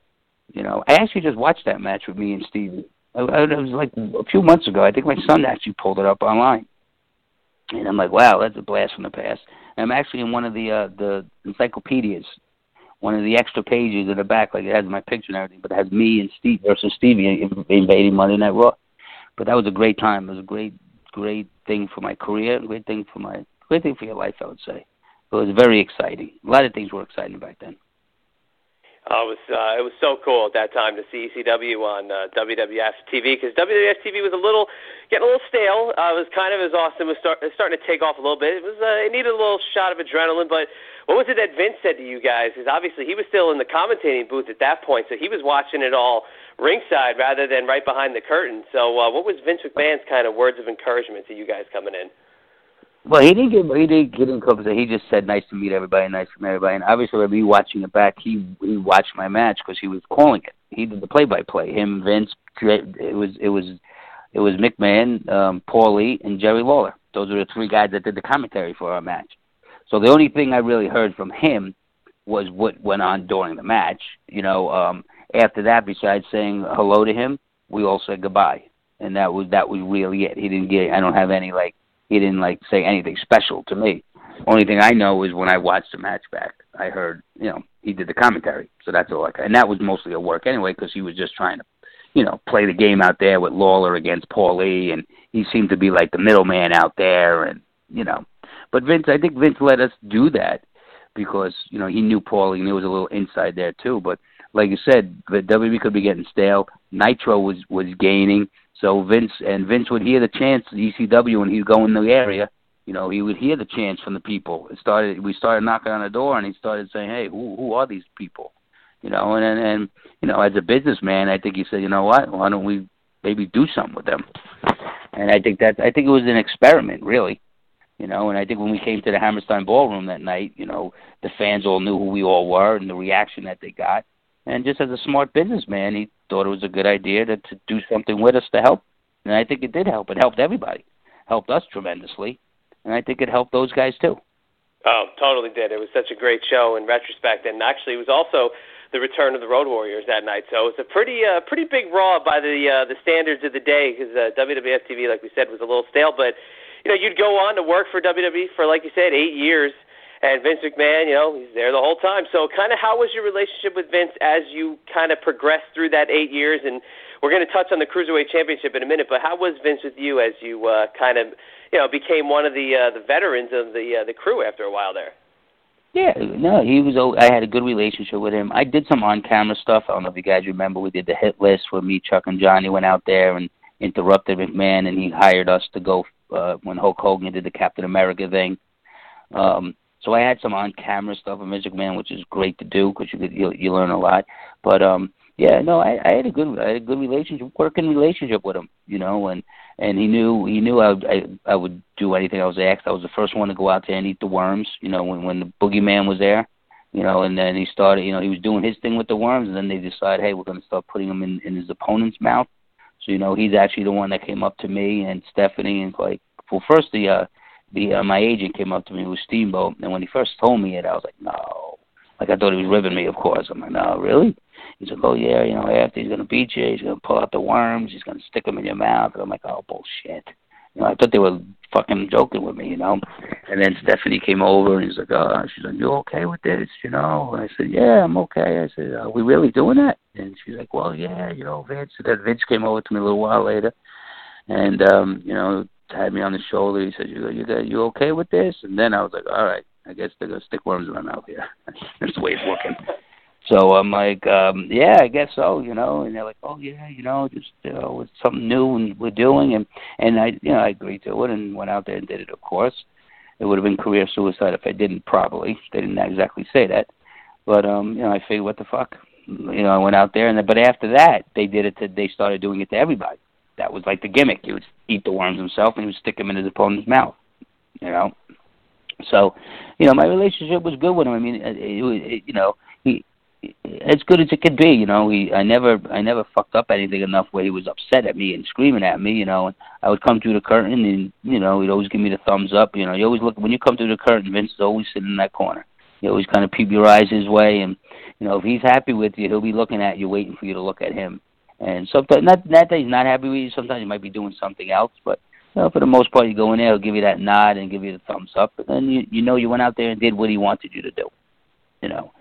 You know, I actually just watched that match with me and Stevie. It was like a few months ago. I think my son actually pulled it up online, and I'm like, wow, that's a blast from the past. And I'm actually in one of the uh, the encyclopedias, one of the extra pages in the back, like it has my picture and everything, but it has me and Steve versus Stevie invading Monday Night Raw. But that was a great time. It was a great, great thing for my career, great thing for my, great thing for your life, I would say. It was very exciting. A lot of things were exciting back then. Uh, it was uh, it was so cool at that time to see ECW on uh, WWF TV because WWF TV was a little getting a little stale. Uh, it was kind of as Austin was start, starting to take off a little bit. It was uh, it needed a little shot of adrenaline. But what was it that Vince said to you guys? Because obviously he was still in the commentating booth at that point, so he was watching it all ringside rather than right behind the curtain. So uh, what was Vince McMahon's kind of words of encouragement to you guys coming in? Well, he didn't get he didn't get in close. He just said nice to meet everybody, nice to meet everybody. And obviously, me watching it back, he he watched my match because he was calling it. He did the play-by-play. Him, Vince, it was it was it was McMahon, um, Paulie, and Jerry Lawler. Those are the three guys that did the commentary for our match. So the only thing I really heard from him was what went on during the match. You know, um, after that, besides saying hello to him, we all said goodbye, and that was that was really it. He didn't get. I don't have any like he didn't like say anything special to me. Only thing I know is when I watched the match back, I heard you know he did the commentary, so that's all. I, and that was mostly a work anyway because he was just trying to, you know, play the game out there with Lawler against Paulie, and he seemed to be like the middleman out there, and you know. But Vince, I think Vince let us do that because you know he knew Paulie and there was a little inside there too. But like you said, the WWE could be getting stale. Nitro was was gaining. So Vince and Vince would hear the chants at ECW when he'd go in the area. You know, he would hear the chants from the people. It started. We started knocking on the door, and he started saying, "Hey, who who are these people?" You know, and and, and you know, as a businessman, I think he said, "You know what? Why don't we maybe do something with them?" And I think that I think it was an experiment, really. You know, and I think when we came to the Hammerstein Ballroom that night, you know, the fans all knew who we all were and the reaction that they got. And just as a smart businessman, he thought it was a good idea to, to do something with us to help. And I think it did help. It helped everybody. Helped us tremendously. And I think it helped those guys too. Oh, totally did. It was such a great show in retrospect, and actually, it was also the return of the Road Warriors that night. So it was a pretty, uh, pretty big Raw by the uh, the standards of the day because uh, WWF TV, like we said, was a little stale. But you know, you'd go on to work for WWE for, like you said, eight years, and Vince McMahon, you know, he's there the whole time. So, kind of, how was your relationship with Vince as you kind of progressed through that eight years? And we're going to touch on the cruiserweight championship in a minute. But how was Vince with you as you uh, kind of, you know, became one of the uh, the veterans of the uh, the crew after a while there? Yeah, no, he was. I had a good relationship with him. I did some on-camera stuff. I don't know if you guys remember. We did the hit list where me, Chuck, and Johnny went out there and interrupted McMahon, and he hired us to go uh, when Hulk Hogan did the Captain America thing. Um, so I had some on-camera stuff with Magic Man, which is great to do because you, you you learn a lot. But um, yeah, no, I, I had a good I had a good relationship, working relationship with him, you know, and and he knew he knew I I I would do anything I was asked. I was the first one to go out there and eat the worms, you know, when when the boogeyman was there, you know, and then he started, you know, he was doing his thing with the worms, and then they decided, hey, we're going to start putting them in in his opponent's mouth. So you know, he's actually the one that came up to me and Stephanie and like, well, first the uh, the uh, my agent came up to me with Steamboat, and when he first told me it, I was like, no, like I thought he was ribbing me. Of course, I'm like, no, really? He's like, oh yeah, you know, after he's gonna beat you, he's gonna pull out the worms, he's gonna stick them in your mouth, and I'm like, oh bullshit. You know, I thought they were fucking joking with me, you know. And then Stephanie came over and he's like, oh, she's like, you okay with this, you know? And I said, yeah, I'm okay. I said, are we really doing that? And she's like, well, yeah, you know, Vince. And then Vince came over to me a little while later, and um, you know, had me on the shoulder. He said, "You, you, you okay with this?" And then I was like, "All right, I guess they're gonna stick worms in my mouth here." (laughs) That's the way it's working." So I'm like, um, "Yeah, I guess so," you know. And they're like, "Oh yeah, you know, just you know, it's something new and we're doing." And and I, you know, I agreed to it and went out there and did it. Of course, it would have been career suicide if I didn't. Probably they didn't exactly say that, but um, you know, I figured, what the fuck, you know, I went out there and but after that they did it to they started doing it to everybody that was like the gimmick. He would eat the worms himself and he would stick them in his opponent's mouth. You know, so you know my relationship was good with him. I mean, it, it, it, you know, he as good as it could be. You know, he I never I never fucked up anything enough where he was upset at me and screaming at me. You know, and I would come through the curtain and you know he'd always give me the thumbs up. You know, you always look when you come through the curtain. Vince is always sitting in that corner. You always kind of peep your eyes his way, and you know if he's happy with you, he'll be looking at you, waiting for you to look at him. And sometimes not not that he's not happy with you. Sometimes he might be doing something else, but you know, for the most part, you go in there, he'll give you that nod and give you the thumbs up, and then you you know you went out there and did what he wanted you to do. You know.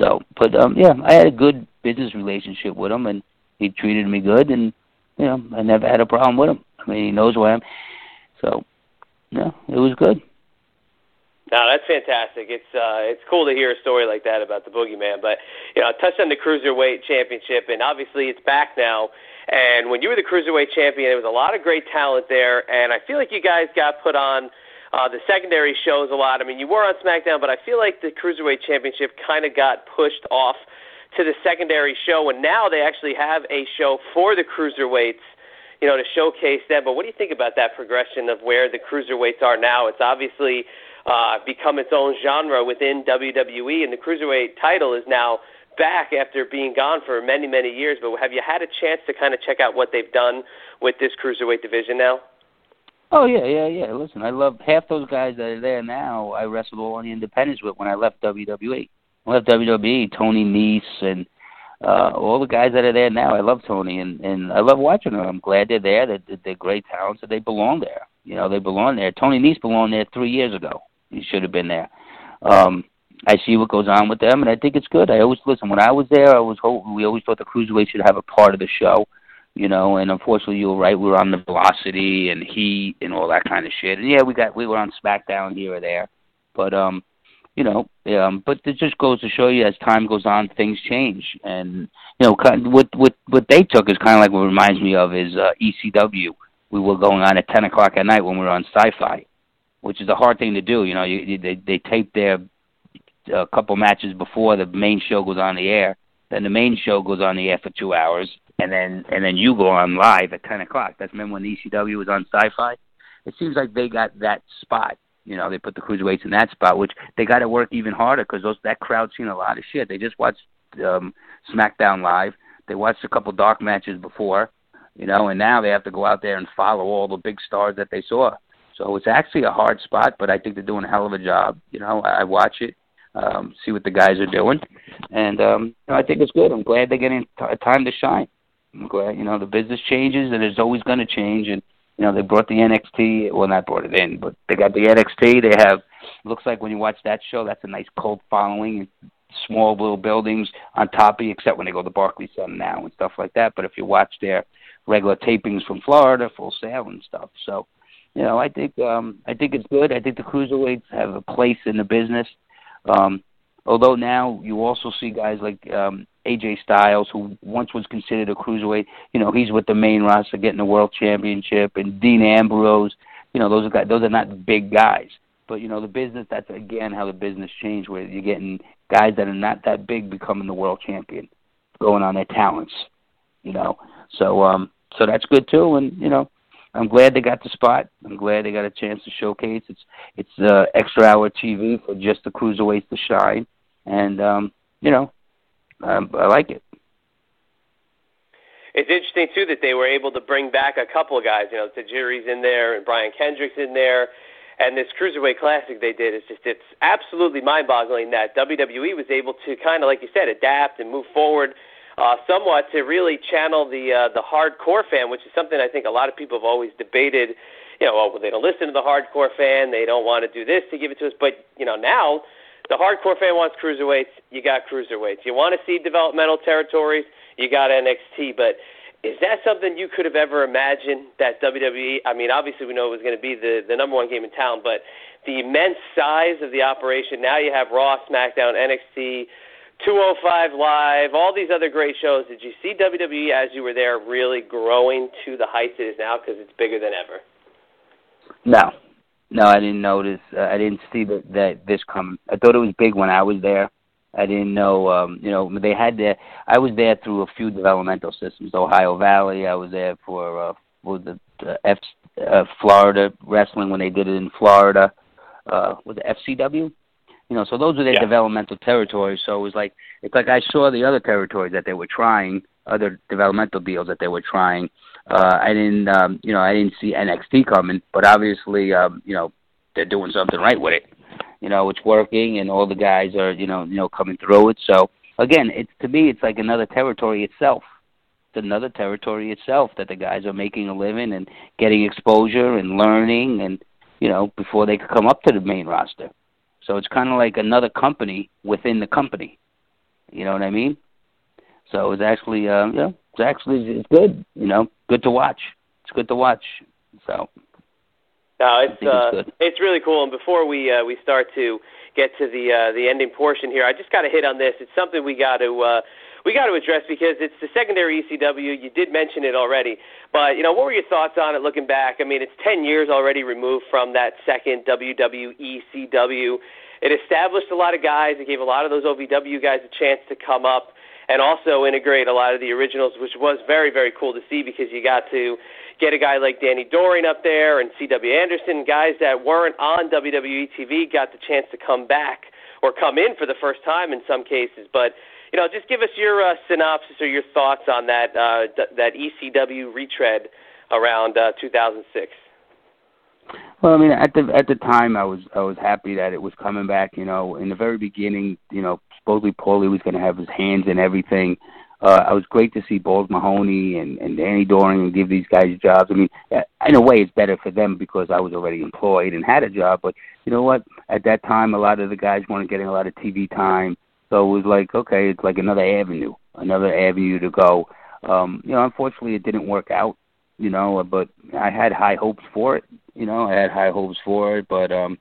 So, but um, yeah, I had a good business relationship with him, and he treated me good, and you know, I never had a problem with him. I mean, he knows who I am. So, yeah, it was good. No, that's fantastic. It's uh, it's cool to hear a story like that about the Boogeyman. But you know, touch on the cruiserweight championship, and obviously it's back now. And when you were the cruiserweight champion, there was a lot of great talent there, and I feel like you guys got put on uh, the secondary shows a lot. I mean, you were on SmackDown, but I feel like the cruiserweight championship kind of got pushed off to the secondary show, and now they actually have a show for the cruiserweights you know, to showcase them. But what do you think about that progression of where the cruiserweights are now? It's obviously uh, become its own genre within WWE, and the cruiserweight title is now back after being gone for many, many years. But have you had a chance to kind of check out what they've done with this cruiserweight division now? Oh yeah, yeah, yeah. Listen, I love half those guys that are there now. I wrestled all on the independents with when I left WWE. I left WWE, Tony Nese and uh all the guys that are there now. I love Tony and and I love watching them. I'm glad they're there. They're, they're great talents. That they belong there. You know, they belong there. Tony Nese belonged there three years ago. He should have been there. Um, I see what goes on with them, and I think it's good. I always listen. When I was there, I was we always thought the cruiserweight should have a part of the show, you know. And unfortunately, you were right. We were on the Velocity and Heat and all that kind of shit. And yeah, we got we were on SmackDown here or there, but um, you know, um, but it just goes to show you as time goes on, things change. And you know, what what what they took is kind of like what reminds me of is uh, ECW. We were going on at ten o'clock at night when we were on Sci-Fi which is a hard thing to do. You know, you, you, they they tape their a couple matches before the main show goes on the air. Then the main show goes on the air for two hours, and then and then you go on live at ten o'clock. That's remember when ECW was on Sci-Fi. It seems like they got that spot. You know, they put the cruiserweights in that spot, which they got to work even harder because those that crowd's seen a lot of shit. They just watched um, SmackDown live. They watched a couple dark matches before, you know, and now they have to go out there and follow all the big stars that they saw. So it's actually a hard spot, but I think they're doing a hell of a job. You know, I, watch it, um, see what the guys are doing, and um, I think it's good. I'm glad they're getting t- time to shine. I'm glad, you know, the business changes, and it's always going to change. And you know, they brought the NXT. Well, not brought it in, but they got the NXT. They have. Looks like when you watch that show, that's a nice cult following. Small little buildings on top of you, except when they go to Barclays Center now and stuff like that. But if you watch their regular tapings from Florida, Full Sail and stuff, so you know, I think um, I think it's good. I think the cruiserweights have a place in the business. Um, although now you also see guys like um, AJ Styles, who once was considered a cruiserweight. You know, he's with the main roster getting the world championship, and Dean Ambrose. You know, those are guys, those are not big guys. But you know, the business. That's again how the business changed, where you're getting guys that are not that big becoming the world champion, going on their talents. You know, so um, so that's good too. And you know, I'm glad they got the spot. I'm glad they got a chance to showcase. It's it's uh, extra hour TV for just the cruiserweights to shine, and um, you know, I, I like it. It's interesting too that they were able to bring back a couple of guys. You know, Tajiri's in there and Brian Kendrick's in there, and this cruiserweight classic they did is just it's absolutely mind-boggling that WWE was able to kind of like you said adapt and move forward uh, somewhat to really channel the uh, the hardcore fan, which is something I think a lot of people have always debated. You know, well, they don't listen to the hardcore fan. They don't want to do this to give it to us. But you know, now the hardcore fan wants cruiserweights. You got cruiserweights. You want to see developmental territories. You got NXT. But is that something you could have ever imagined that WWE? I mean, obviously we know it was going to be the the number one game in town, but the immense size of the operation. Now you have Raw, SmackDown, NXT 205 Live, all these other great shows. Did you see WWE as you were there really growing to the heights it is now because it's bigger than ever? No, no, I didn't notice. Uh, I didn't see that that this come. I thought it was big when I was there, I didn't know, um, you know, they had their. I was there through a few developmental systems. Ohio Valley. I was there for uh, for the, the F, uh, Florida wrestling when they did it in Florida. Uh, with the FCW. You know, so those were their Yeah. developmental territories. So it was like it's like I saw the other territories that they were trying, other developmental deals that they were trying. Uh, I didn't, um, you know, I didn't see NXT coming, but obviously, um, you know, they're doing something right with it. You know, it's working, and all the guys are, you know, you know, coming through it. So again, it's to me, it's like another territory itself. It's another territory itself that the guys are making a living and getting exposure and learning, and you know, before they could come up to the main roster. So it's kind of like another company within the company. You know what I mean? So it's actually, you know, it's actually it's good. You know, good to watch. It's good to watch. So No, it's think it's uh, it's really cool. And before we uh, we start to get to the uh, the ending portion here, I just got to hit on this. It's something we got to uh, we got to address because it's the secondary ECW. You did mention it already, but you know what were your thoughts on it looking back? I mean, it's ten years already removed from that second WWE ECW. It established a lot of guys. It gave a lot of those OVW guys a chance to come up and also integrate a lot of the originals, which was very, very cool to see because you got to get a guy like Danny Doring up there and C.W. Anderson, guys that weren't on WWE TV got the chance to come back or come in for the first time in some cases. But you know, just give us your uh, synopsis or your thoughts on that uh, th- that ECW retread around uh, 2006. Well, I mean, at the at the time, I was I was happy that it was coming back. You know, in the very beginning, you know, supposedly Paulie was going to have his hands in everything. Uh, I was great to see Balls Mahoney and and Danny Doring and give these guys jobs. I mean, uh, in a way, it's better for them because I was already employed and had a job. But you know what? At that time, a lot of the guys weren't getting a lot of TV time, so it was like, okay, it's like another avenue, another avenue to go. Um, you know, unfortunately, it didn't work out. You know, but I had high hopes for it you know, I had high hopes for it, but um,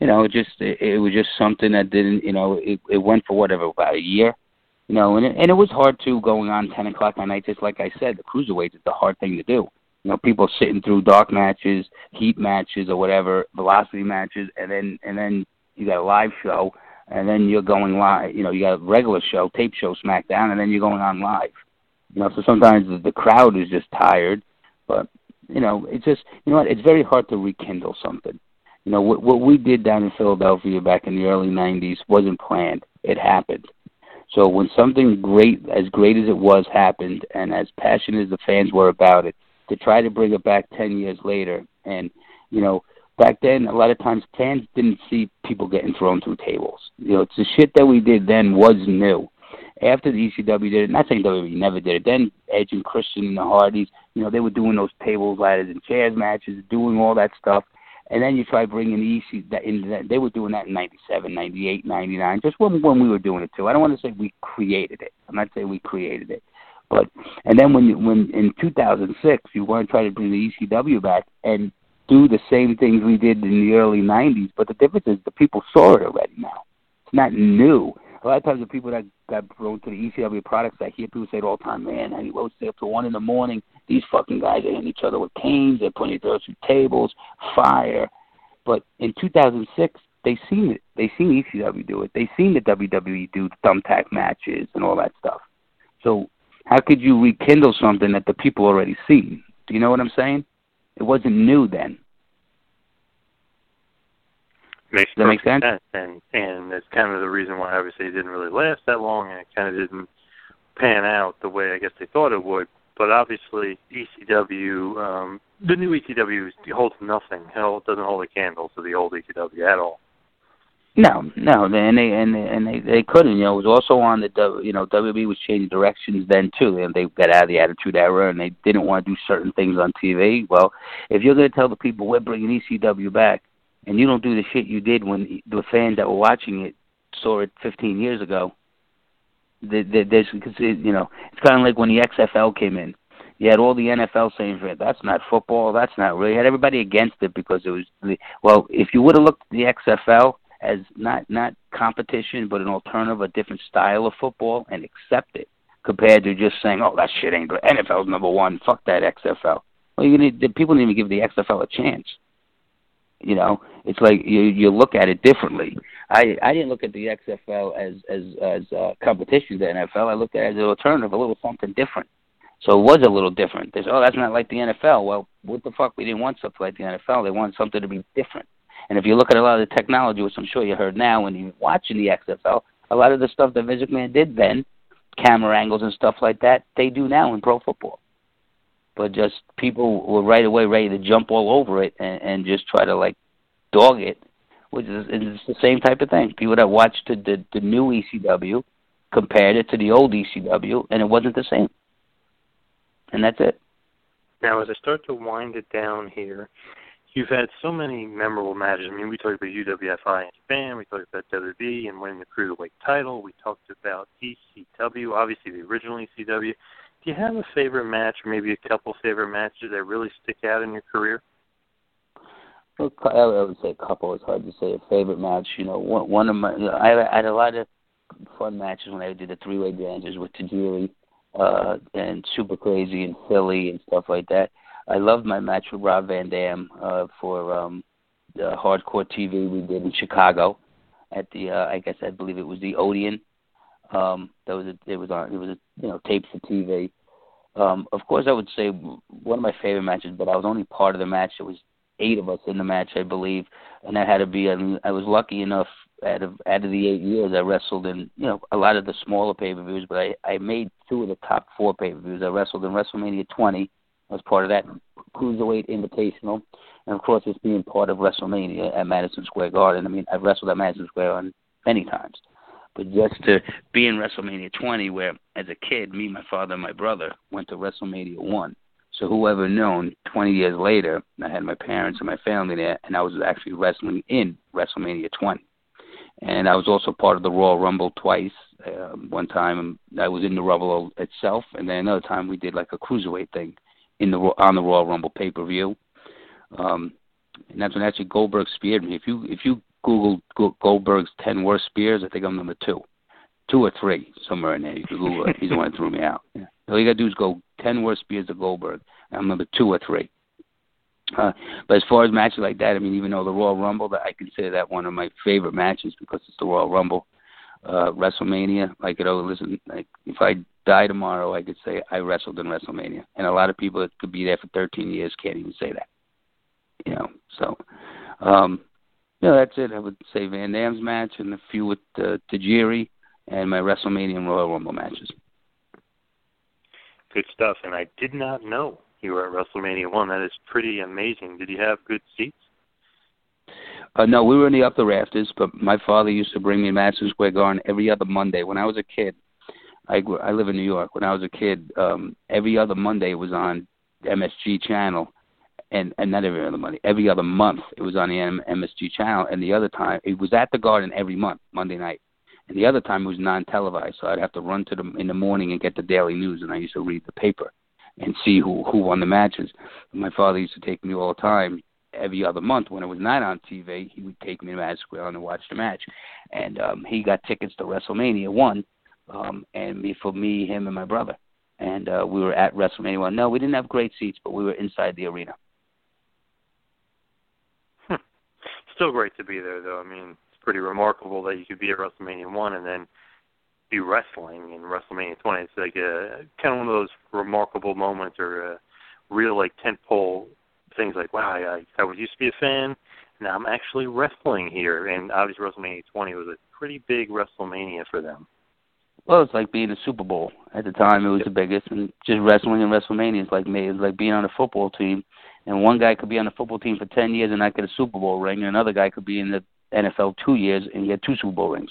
you know, it just it, it was just something that didn't, you know, it it went for whatever about a year, you know, and it, and it was hard too going on ten o'clock at night. Just like I said, the cruiserweights is the hard thing to do. You know, people sitting through dark matches, heat matches, or whatever, velocity matches, and then and then you got a live show, and then you're going live. You know, you got a regular show, tape show, SmackDown, and then you're going on live. You know, so sometimes the, crowd is just tired, but you know, it's just you know what, it's very hard to rekindle something. You know, what what we did down in Philadelphia back in the early '90s wasn't planned; it happened. So when something great, as great as it was, happened, and as passionate as the fans were about it, to try to bring it back ten years later, and you know, back then a lot of times fans didn't see people getting thrown through tables. You know, it's the shit that we did then was new after the ECW did it, not saying WWE never did it, then Edge and Christian and the Hardys, you know, they were doing those tables, ladders, and chairs matches, doing all that stuff. And then you try bringing the EC, that in they were doing that in 97, 98, 99, just when, when we were doing it too. I don't want to say we created it. I'm not saying we created it. But, and then when, you, when in 2006, you want to try to bring the ECW back and do the same things we did in the early 90s, but the difference is the people saw it already now. It's not new a lot of times the people that got thrown to the ECW products, I hear people say it all the time, man, Eddie Rose stay up till one in the morning. These fucking guys are hitting each other with canes, they're putting each other through tables, fire. But in 2006, they seen it. They seen ECW do it. They seen the WWE do thumbtack matches and all that stuff. So how could you rekindle something that the people already seen? Do you know what I'm saying? It wasn't new then. Makes Does that make perfect sense? And and it's kind of the reason why obviously it didn't really last that long, and it kind of didn't pan out the way I guess they thought it would. But obviously, ECW, um, the new ECW holds nothing. Hell, it doesn't hold a candle to the old ECW at all. No, no, and they and they, and they they couldn't. You know, it was also on the you know WWE was changing directions then too, and they got out of the Attitude Era, and they didn't want to do certain things on TV. Well, if you're going to tell the people we're bringing ECW back, and you don't do the shit you did when the fans that were watching it saw it 15 years ago, the, the, there's because you know it's kind of like when the XFL came in. You had all the NFL saying that's not football, that's not really. You had everybody against it because it was the well. If you would have looked at the XFL as not not competition, but an alternative, a different style of football, and accept it, compared to just saying, "Oh, that shit ain't good. NFL's number one. Fuck that XFL." Well, you need the people didn't even give the XFL a chance. You know, it's like you you look at it differently. I I didn't look at the XFL as as as uh, competition to the NFL. I looked at it as an alternative, a little something different. So it was a little different. They said, "Oh, that's not like the NFL." Well, what the fuck? We didn't want something like the NFL. They wanted something to be different. And if you look at a lot of the technology, which I'm sure you heard now when you're watching the XFL, a lot of the stuff that Vince McMahon did then, camera angles and stuff like that, they do now in pro football. But just people were right away ready to jump all over it and, and just try to like dog it, which is it's the same type of thing. People that watched the, the the new ECW compared it to the old ECW, and it wasn't the same. And that's it. Now, as I start to wind it down here, you've had so many memorable matches. I mean, we talked about UWFI in Japan, we talked about WWE and winning the cruiserweight title, we talked about ECW, obviously the original ECW. Do you have a favorite match, or maybe a couple favorite matches that really stick out in your career? Well, I would say a couple. It's hard to say a favorite match. You know, one, one of my, you know, I, I had a lot of fun matches when I did the three-way dances with Tajiri uh, and Super Crazy and Philly and stuff like that. I loved my match with Rob Van Dam uh, for um, the Hardcore TV we did in Chicago at the uh, I guess I believe it was the Odeum. Um, that was a, it was on it was a you know taped for TV. Um, of course, I would say one of my favorite matches, but I was only part of the match. There was eight of us in the match, I believe, and that had to be. I, was lucky enough out of out of the eight years I wrestled in you know a lot of the smaller pay per views, but I I made two of the top four pay per views. I wrestled in WrestleMania 20 I was part of that Cruiserweight Invitational, and of course, it's being part of WrestleMania at Madison Square Garden. I mean, I've wrestled at Madison Square Garden many times, but just to be in WrestleMania 20, where as a kid, me, my father, and my brother went to WrestleMania 1. So whoever known, 20 years later, I had my parents and my family there, and I was actually wrestling in WrestleMania 20. And I was also part of the Royal Rumble twice. Uh, one time I was in the Rumble itself, and then another time we did like a cruiserweight thing in the on the Royal Rumble pay per view. Um, and that's when actually Goldberg speared me. If you if you Google Goldberg's ten worst spears, I think I'm number two, two or three somewhere in there. You can Google it. He's the one that threw me out. Yeah. All you gotta do is go ten worst spears of Goldberg. I'm number two or three. Uh, but as far as matches like that, I mean, even though the Royal Rumble, that I consider that one of my favorite matches because it's the Royal Rumble. Uh, WrestleMania, I could always listen. Like if I die tomorrow, I could say I wrestled in WrestleMania, and a lot of people that could be there for 13 years can't even say that. You know, so um, know that's it. I would say Van Dam's match and a few with uh, Tajiri and my WrestleMania and Royal Rumble matches. Good stuff, and I did not know you were at WrestleMania one. That is pretty amazing. Did you have good seats? Uh, no, we were in the upper rafters, but my father used to bring me Madison Square Garden every other Monday. When I was a kid, I grew, I live in New York. When I was a kid, um, every other Monday was on MSG channel, and and not every other Monday, every other month it was on the M- MSG channel, and the other time it was at the Garden every month Monday night, and the other time it was non-televised. So I'd have to run to the in the morning and get the daily news, and I used to read the paper and see who who won the matches. My father used to take me all the time every other month when it was not on TV. He would take me to Madison Square Garden to watch the match, and um, he got tickets to WrestleMania one um, and me for me, him, and my brother. And uh, we were at WrestleMania one. No, we didn't have great seats, but we were inside the arena. Hmm. Still great to be there, though. I mean, it's pretty remarkable that you could be at WrestleMania one and then be wrestling in WrestleMania 20. It's like a kind of one of those remarkable moments or a real like tentpole things. Like, wow, I, I was used to be a fan, now I'm actually wrestling here. And obviously, WrestleMania 20 was a pretty big WrestleMania for them. Well, it's like being a Super Bowl. At the time, it was the biggest, and just wrestling and WrestleMania is like me. It's like being on a football team, and one guy could be on the football team for ten years and not get a Super Bowl ring, and another guy could be in the NFL two years and get two Super Bowl rings.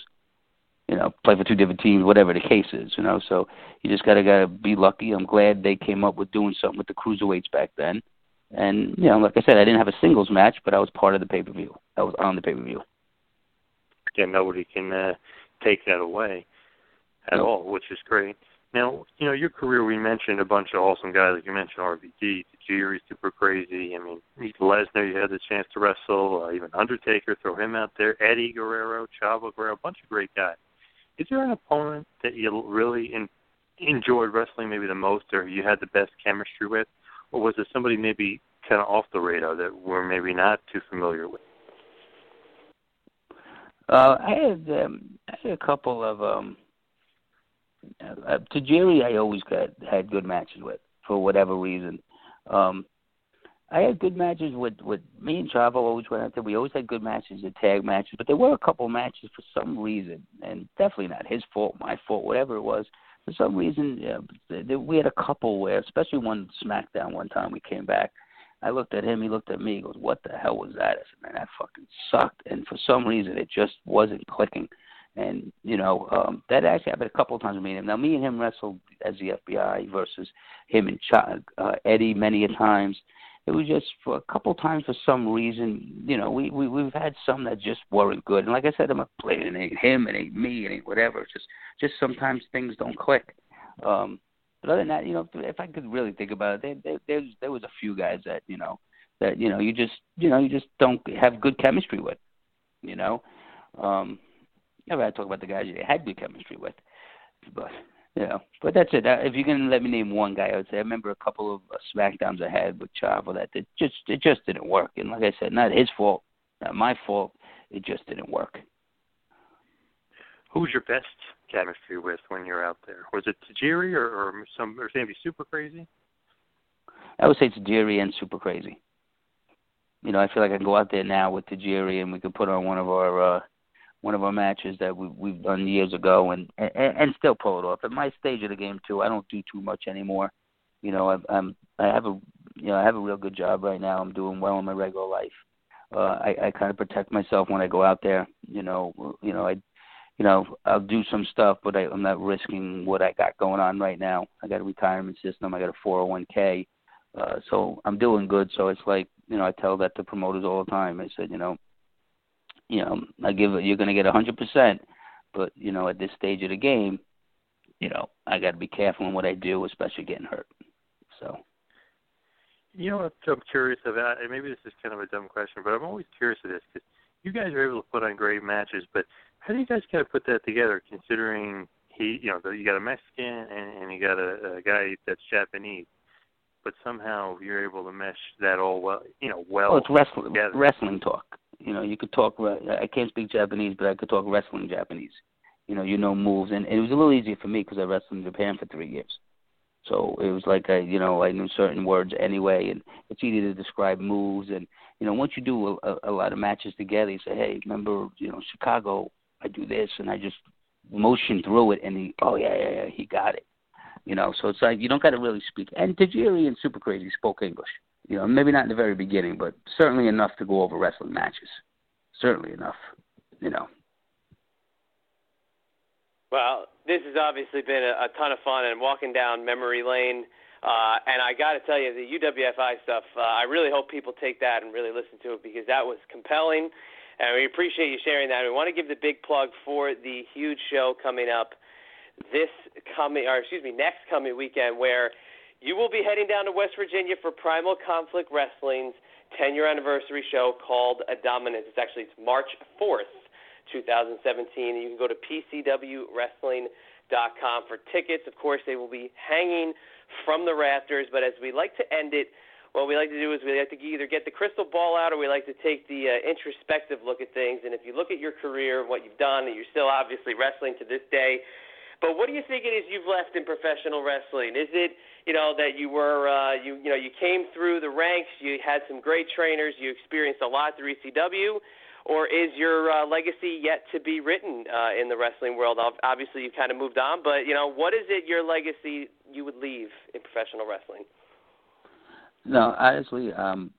You know, play for two different teams, whatever the case is. You know, so you just gotta gotta be lucky. I'm glad they came up with doing something with the cruiserweights back then. And you know, like I said, I didn't have a singles match, but I was part of the pay per view. I was on the pay per view. Yeah, nobody can uh, take that away at all, which is great. Now, you know, your career, we mentioned a bunch of awesome guys. Like you mentioned RVD, Tajiri, Super Crazy. I mean, Lesnar, you had the chance to wrestle. Uh, even Undertaker, throw him out there. Eddie Guerrero, Chavo Guerrero, a bunch of great guys. Is there an opponent that you really in, enjoyed wrestling maybe the most or you had the best chemistry with? Or was it somebody maybe kind of off the radar that we're maybe not too familiar with? Uh, I had um, I had a couple of um, uh, Tajiri. I always got had good matches with for whatever reason. Um, I had good matches with with me and Chavo. Always went out there. We always had good matches, the tag matches, but there were a couple matches for some reason, and definitely not his fault, my fault, whatever it was. For some reason, yeah, we had a couple where, especially one SmackDown one time we came back. I looked at him, he looked at me, he goes, What the hell was that? I said, Man, that fucking sucked and for some reason it just wasn't clicking. And, you know, um that actually happened a couple of times with me and him. Now me and him wrestled as the FBI versus him and Ch- uh, Eddie many a times. It was just for a couple times for some reason, you know, we, we we've had some that just weren't good. And like I said, I'm a player, it ain't him, it ain't me, it ain't whatever. It's just just sometimes things don't click. Um but other than that, you know, if I could really think about it, there, there, there, there was a few guys that you know that you know you just you know you just don't have good chemistry with, you know. Um, yeah, I talk about the guys you had good chemistry with, but you know, but that's it. Uh, if you're gonna let me name one guy, I would say I remember a couple of uh, Smackdowns I had with Chavo that it just it just didn't work, and like I said, not his fault, not my fault. It just didn't work. Who's your best chemistry with when you're out there? Was it Tajiri or, or some or maybe Super Crazy? I would say Tajiri and Super Crazy. You know, I feel like I can go out there now with Tajiri and we could put on one of our uh one of our matches that we we've done years ago and, and and still pull it off. At my stage of the game too, I don't do too much anymore. You know, I, I'm I have a you know I have a real good job right now. I'm doing well in my regular life. Uh, I, I kind of protect myself when I go out there. You know, you know I you know, I'll do some stuff, but I, I'm not risking what I got going on right now. I got a retirement system. I got a 401k. Uh, so I'm doing good. So it's like, you know, I tell that to promoters all the time. I said, you know, you know, I give you're going to get a 100%, but, you know, at this stage of the game, you know, I got to be careful in what I do, especially getting hurt. So. You know what I'm curious about? Maybe this is kind of a dumb question, but I'm always curious of this because you guys are able to put on great matches, but how do you guys kind of put that together? Considering he, you know, you got a Mexican and, and you got a, a guy that's Japanese, but somehow you're able to mesh that all well, you know, well. Well, it's wrestling together. wrestling talk. You know, you could talk. I can't speak Japanese, but I could talk wrestling Japanese. You know, you know moves, and it was a little easier for me because I wrestled in Japan for three years. So it was like I, you know, I knew certain words anyway, and it's easy to describe moves. And you know, once you do a, a, a lot of matches together, you say, hey, remember, you know, Chicago I do this, and I just motion through it, and he, oh yeah, yeah, yeah, he got it. You know, so it's like you don't got to really speak. And Tajiri and Super Crazy spoke English. You know, maybe not in the very beginning, but certainly enough to go over wrestling matches. Certainly enough. You know. Well, this has obviously been a, a ton of fun, and walking down memory lane. Uh, and I got to tell you, the UWFI stuff, uh, I really hope people take that and really listen to it because that was compelling and we appreciate you sharing that. We want to give the big plug for the huge show coming up this coming, or excuse me, next coming weekend, where you will be heading down to West Virginia for Primal Conflict Wrestling's 10 year anniversary show called A Dominance. It's actually it's March 4th, 2017. And you can go to PCWWrestling.com for tickets. Of course, they will be hanging from the rafters, but as we like to end it, what we like to do is we like to either get the crystal ball out or we like to take the uh, introspective look at things. And if you look at your career, what you've done, and you're still obviously wrestling to this day, but what do you think it is you've left in professional wrestling? Is it you know that you were uh, you you know you came through the ranks, you had some great trainers, you experienced a lot through ECW, or is your uh, legacy yet to be written uh, in the wrestling world? Obviously, you kind of moved on, but you know what is it your legacy you would leave in professional wrestling? No, honestly, um,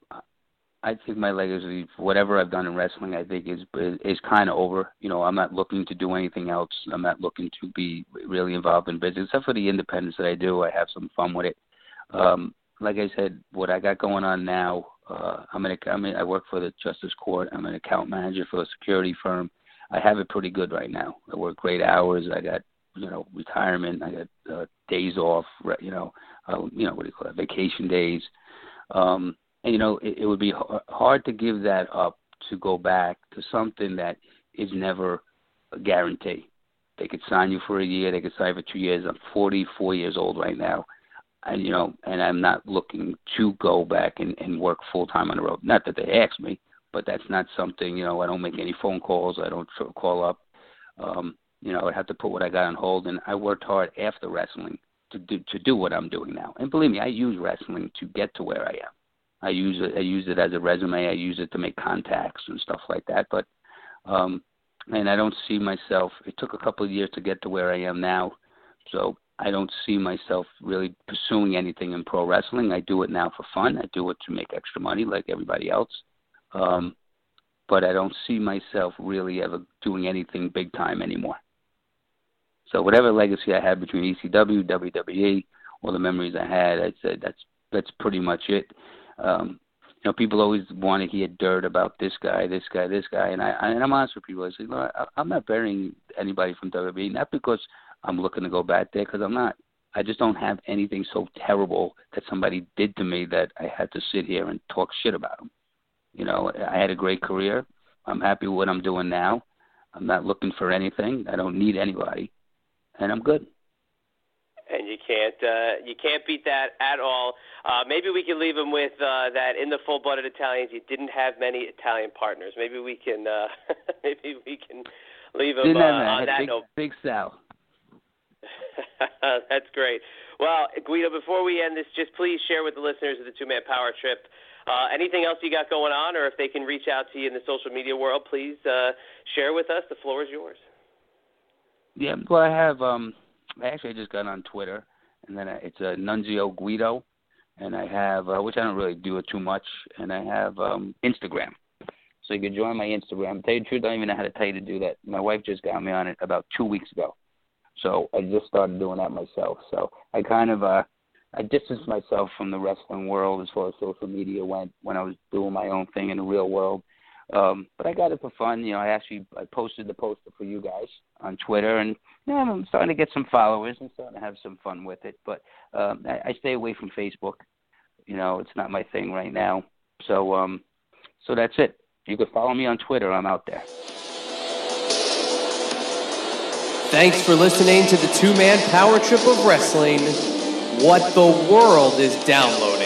I think my legacy, whatever I've done in wrestling, I think is is kind of over. You know, I'm not looking to do anything else. I'm not looking to be really involved in business, except for the independents that I do. I have some fun with it. Um, like I said, what I got going on now, uh, I'm an I'm in, I work for the Justice Court. I'm an account manager for a security firm. I have it pretty good right now. I work great hours. I got you know retirement. I got uh, days off. You know, uh, you know what do you call it? Vacation days. Um, and you know, it, it would be hard to give that up to go back to something that is never a guarantee. They could sign you for a year, they could sign for two years. I'm 44 years old right now. I, you know, and I'm not looking to go back and, and work full time on the road. Not that they ask me, but that's not something. You know, I don't make any phone calls. I don't call up. Um, you know, I have to put what I got on hold, and I worked hard after wrestling to do to do what I'm doing now. And believe me, I use wrestling to get to where I am. I use it. I use it as a resume. I use it to make contacts and stuff like that. But, um, and I don't see myself. It took a couple of years to get to where I am now, so I don't see myself really pursuing anything in pro wrestling. I do it now for fun. I do it to make extra money, like everybody else. Um, but I don't see myself really ever doing anything big time anymore. So whatever legacy I had between ECW, WWE, all the memories I had, I said that's that's pretty much it. Um, you know, people always want to hear dirt about this guy, this guy, this guy, and I and I'm honest with people. I say, no, I'm not burying anybody from WWE, not because I'm looking to go back there, because I'm not. I just don't have anything so terrible that somebody did to me that I had to sit here and talk shit about. You know, I had a great career. I'm happy with what I'm doing now. I'm not looking for anything. I don't need anybody and I'm good. And you can't uh, you can't beat that at all. Uh, maybe we can leave them with uh, that in the full-blooded Italians. You didn't have many Italian partners. Maybe we can uh, (laughs) maybe we can leave them uh, on that big, note. Big Sal. (laughs) That's great. Well, Guido, before we end this, just please share with the listeners of the Two Man Power Trip uh, anything else you got going on, or if they can reach out to you in the social media world, please uh, share with us. The floor is yours. Yeah, well, I have. Um, actually, I just got on Twitter, and then I, it's uh, Nunzio Guido, and I have, uh, which I don't really do it too much, and I have um, Instagram. So you can join my Instagram. Tell you the truth, I don't even know how to tell you to do that. My wife just got me on it about two weeks ago, so I just started doing that myself. So I kind of uh, I distanced myself from the wrestling world as far as social media went when I was doing my own thing in the real world. Um, but I got it for fun. You know, I actually I posted the poster for you guys on Twitter, and I'm starting to get some followers and starting to have some fun with it. But um, I, I stay away from Facebook. You know, it's not my thing right now. So, um, so that's it. You can follow me on Twitter. I'm out there. Thanks for listening to the two man power trip of wrestling. What the world is downloading.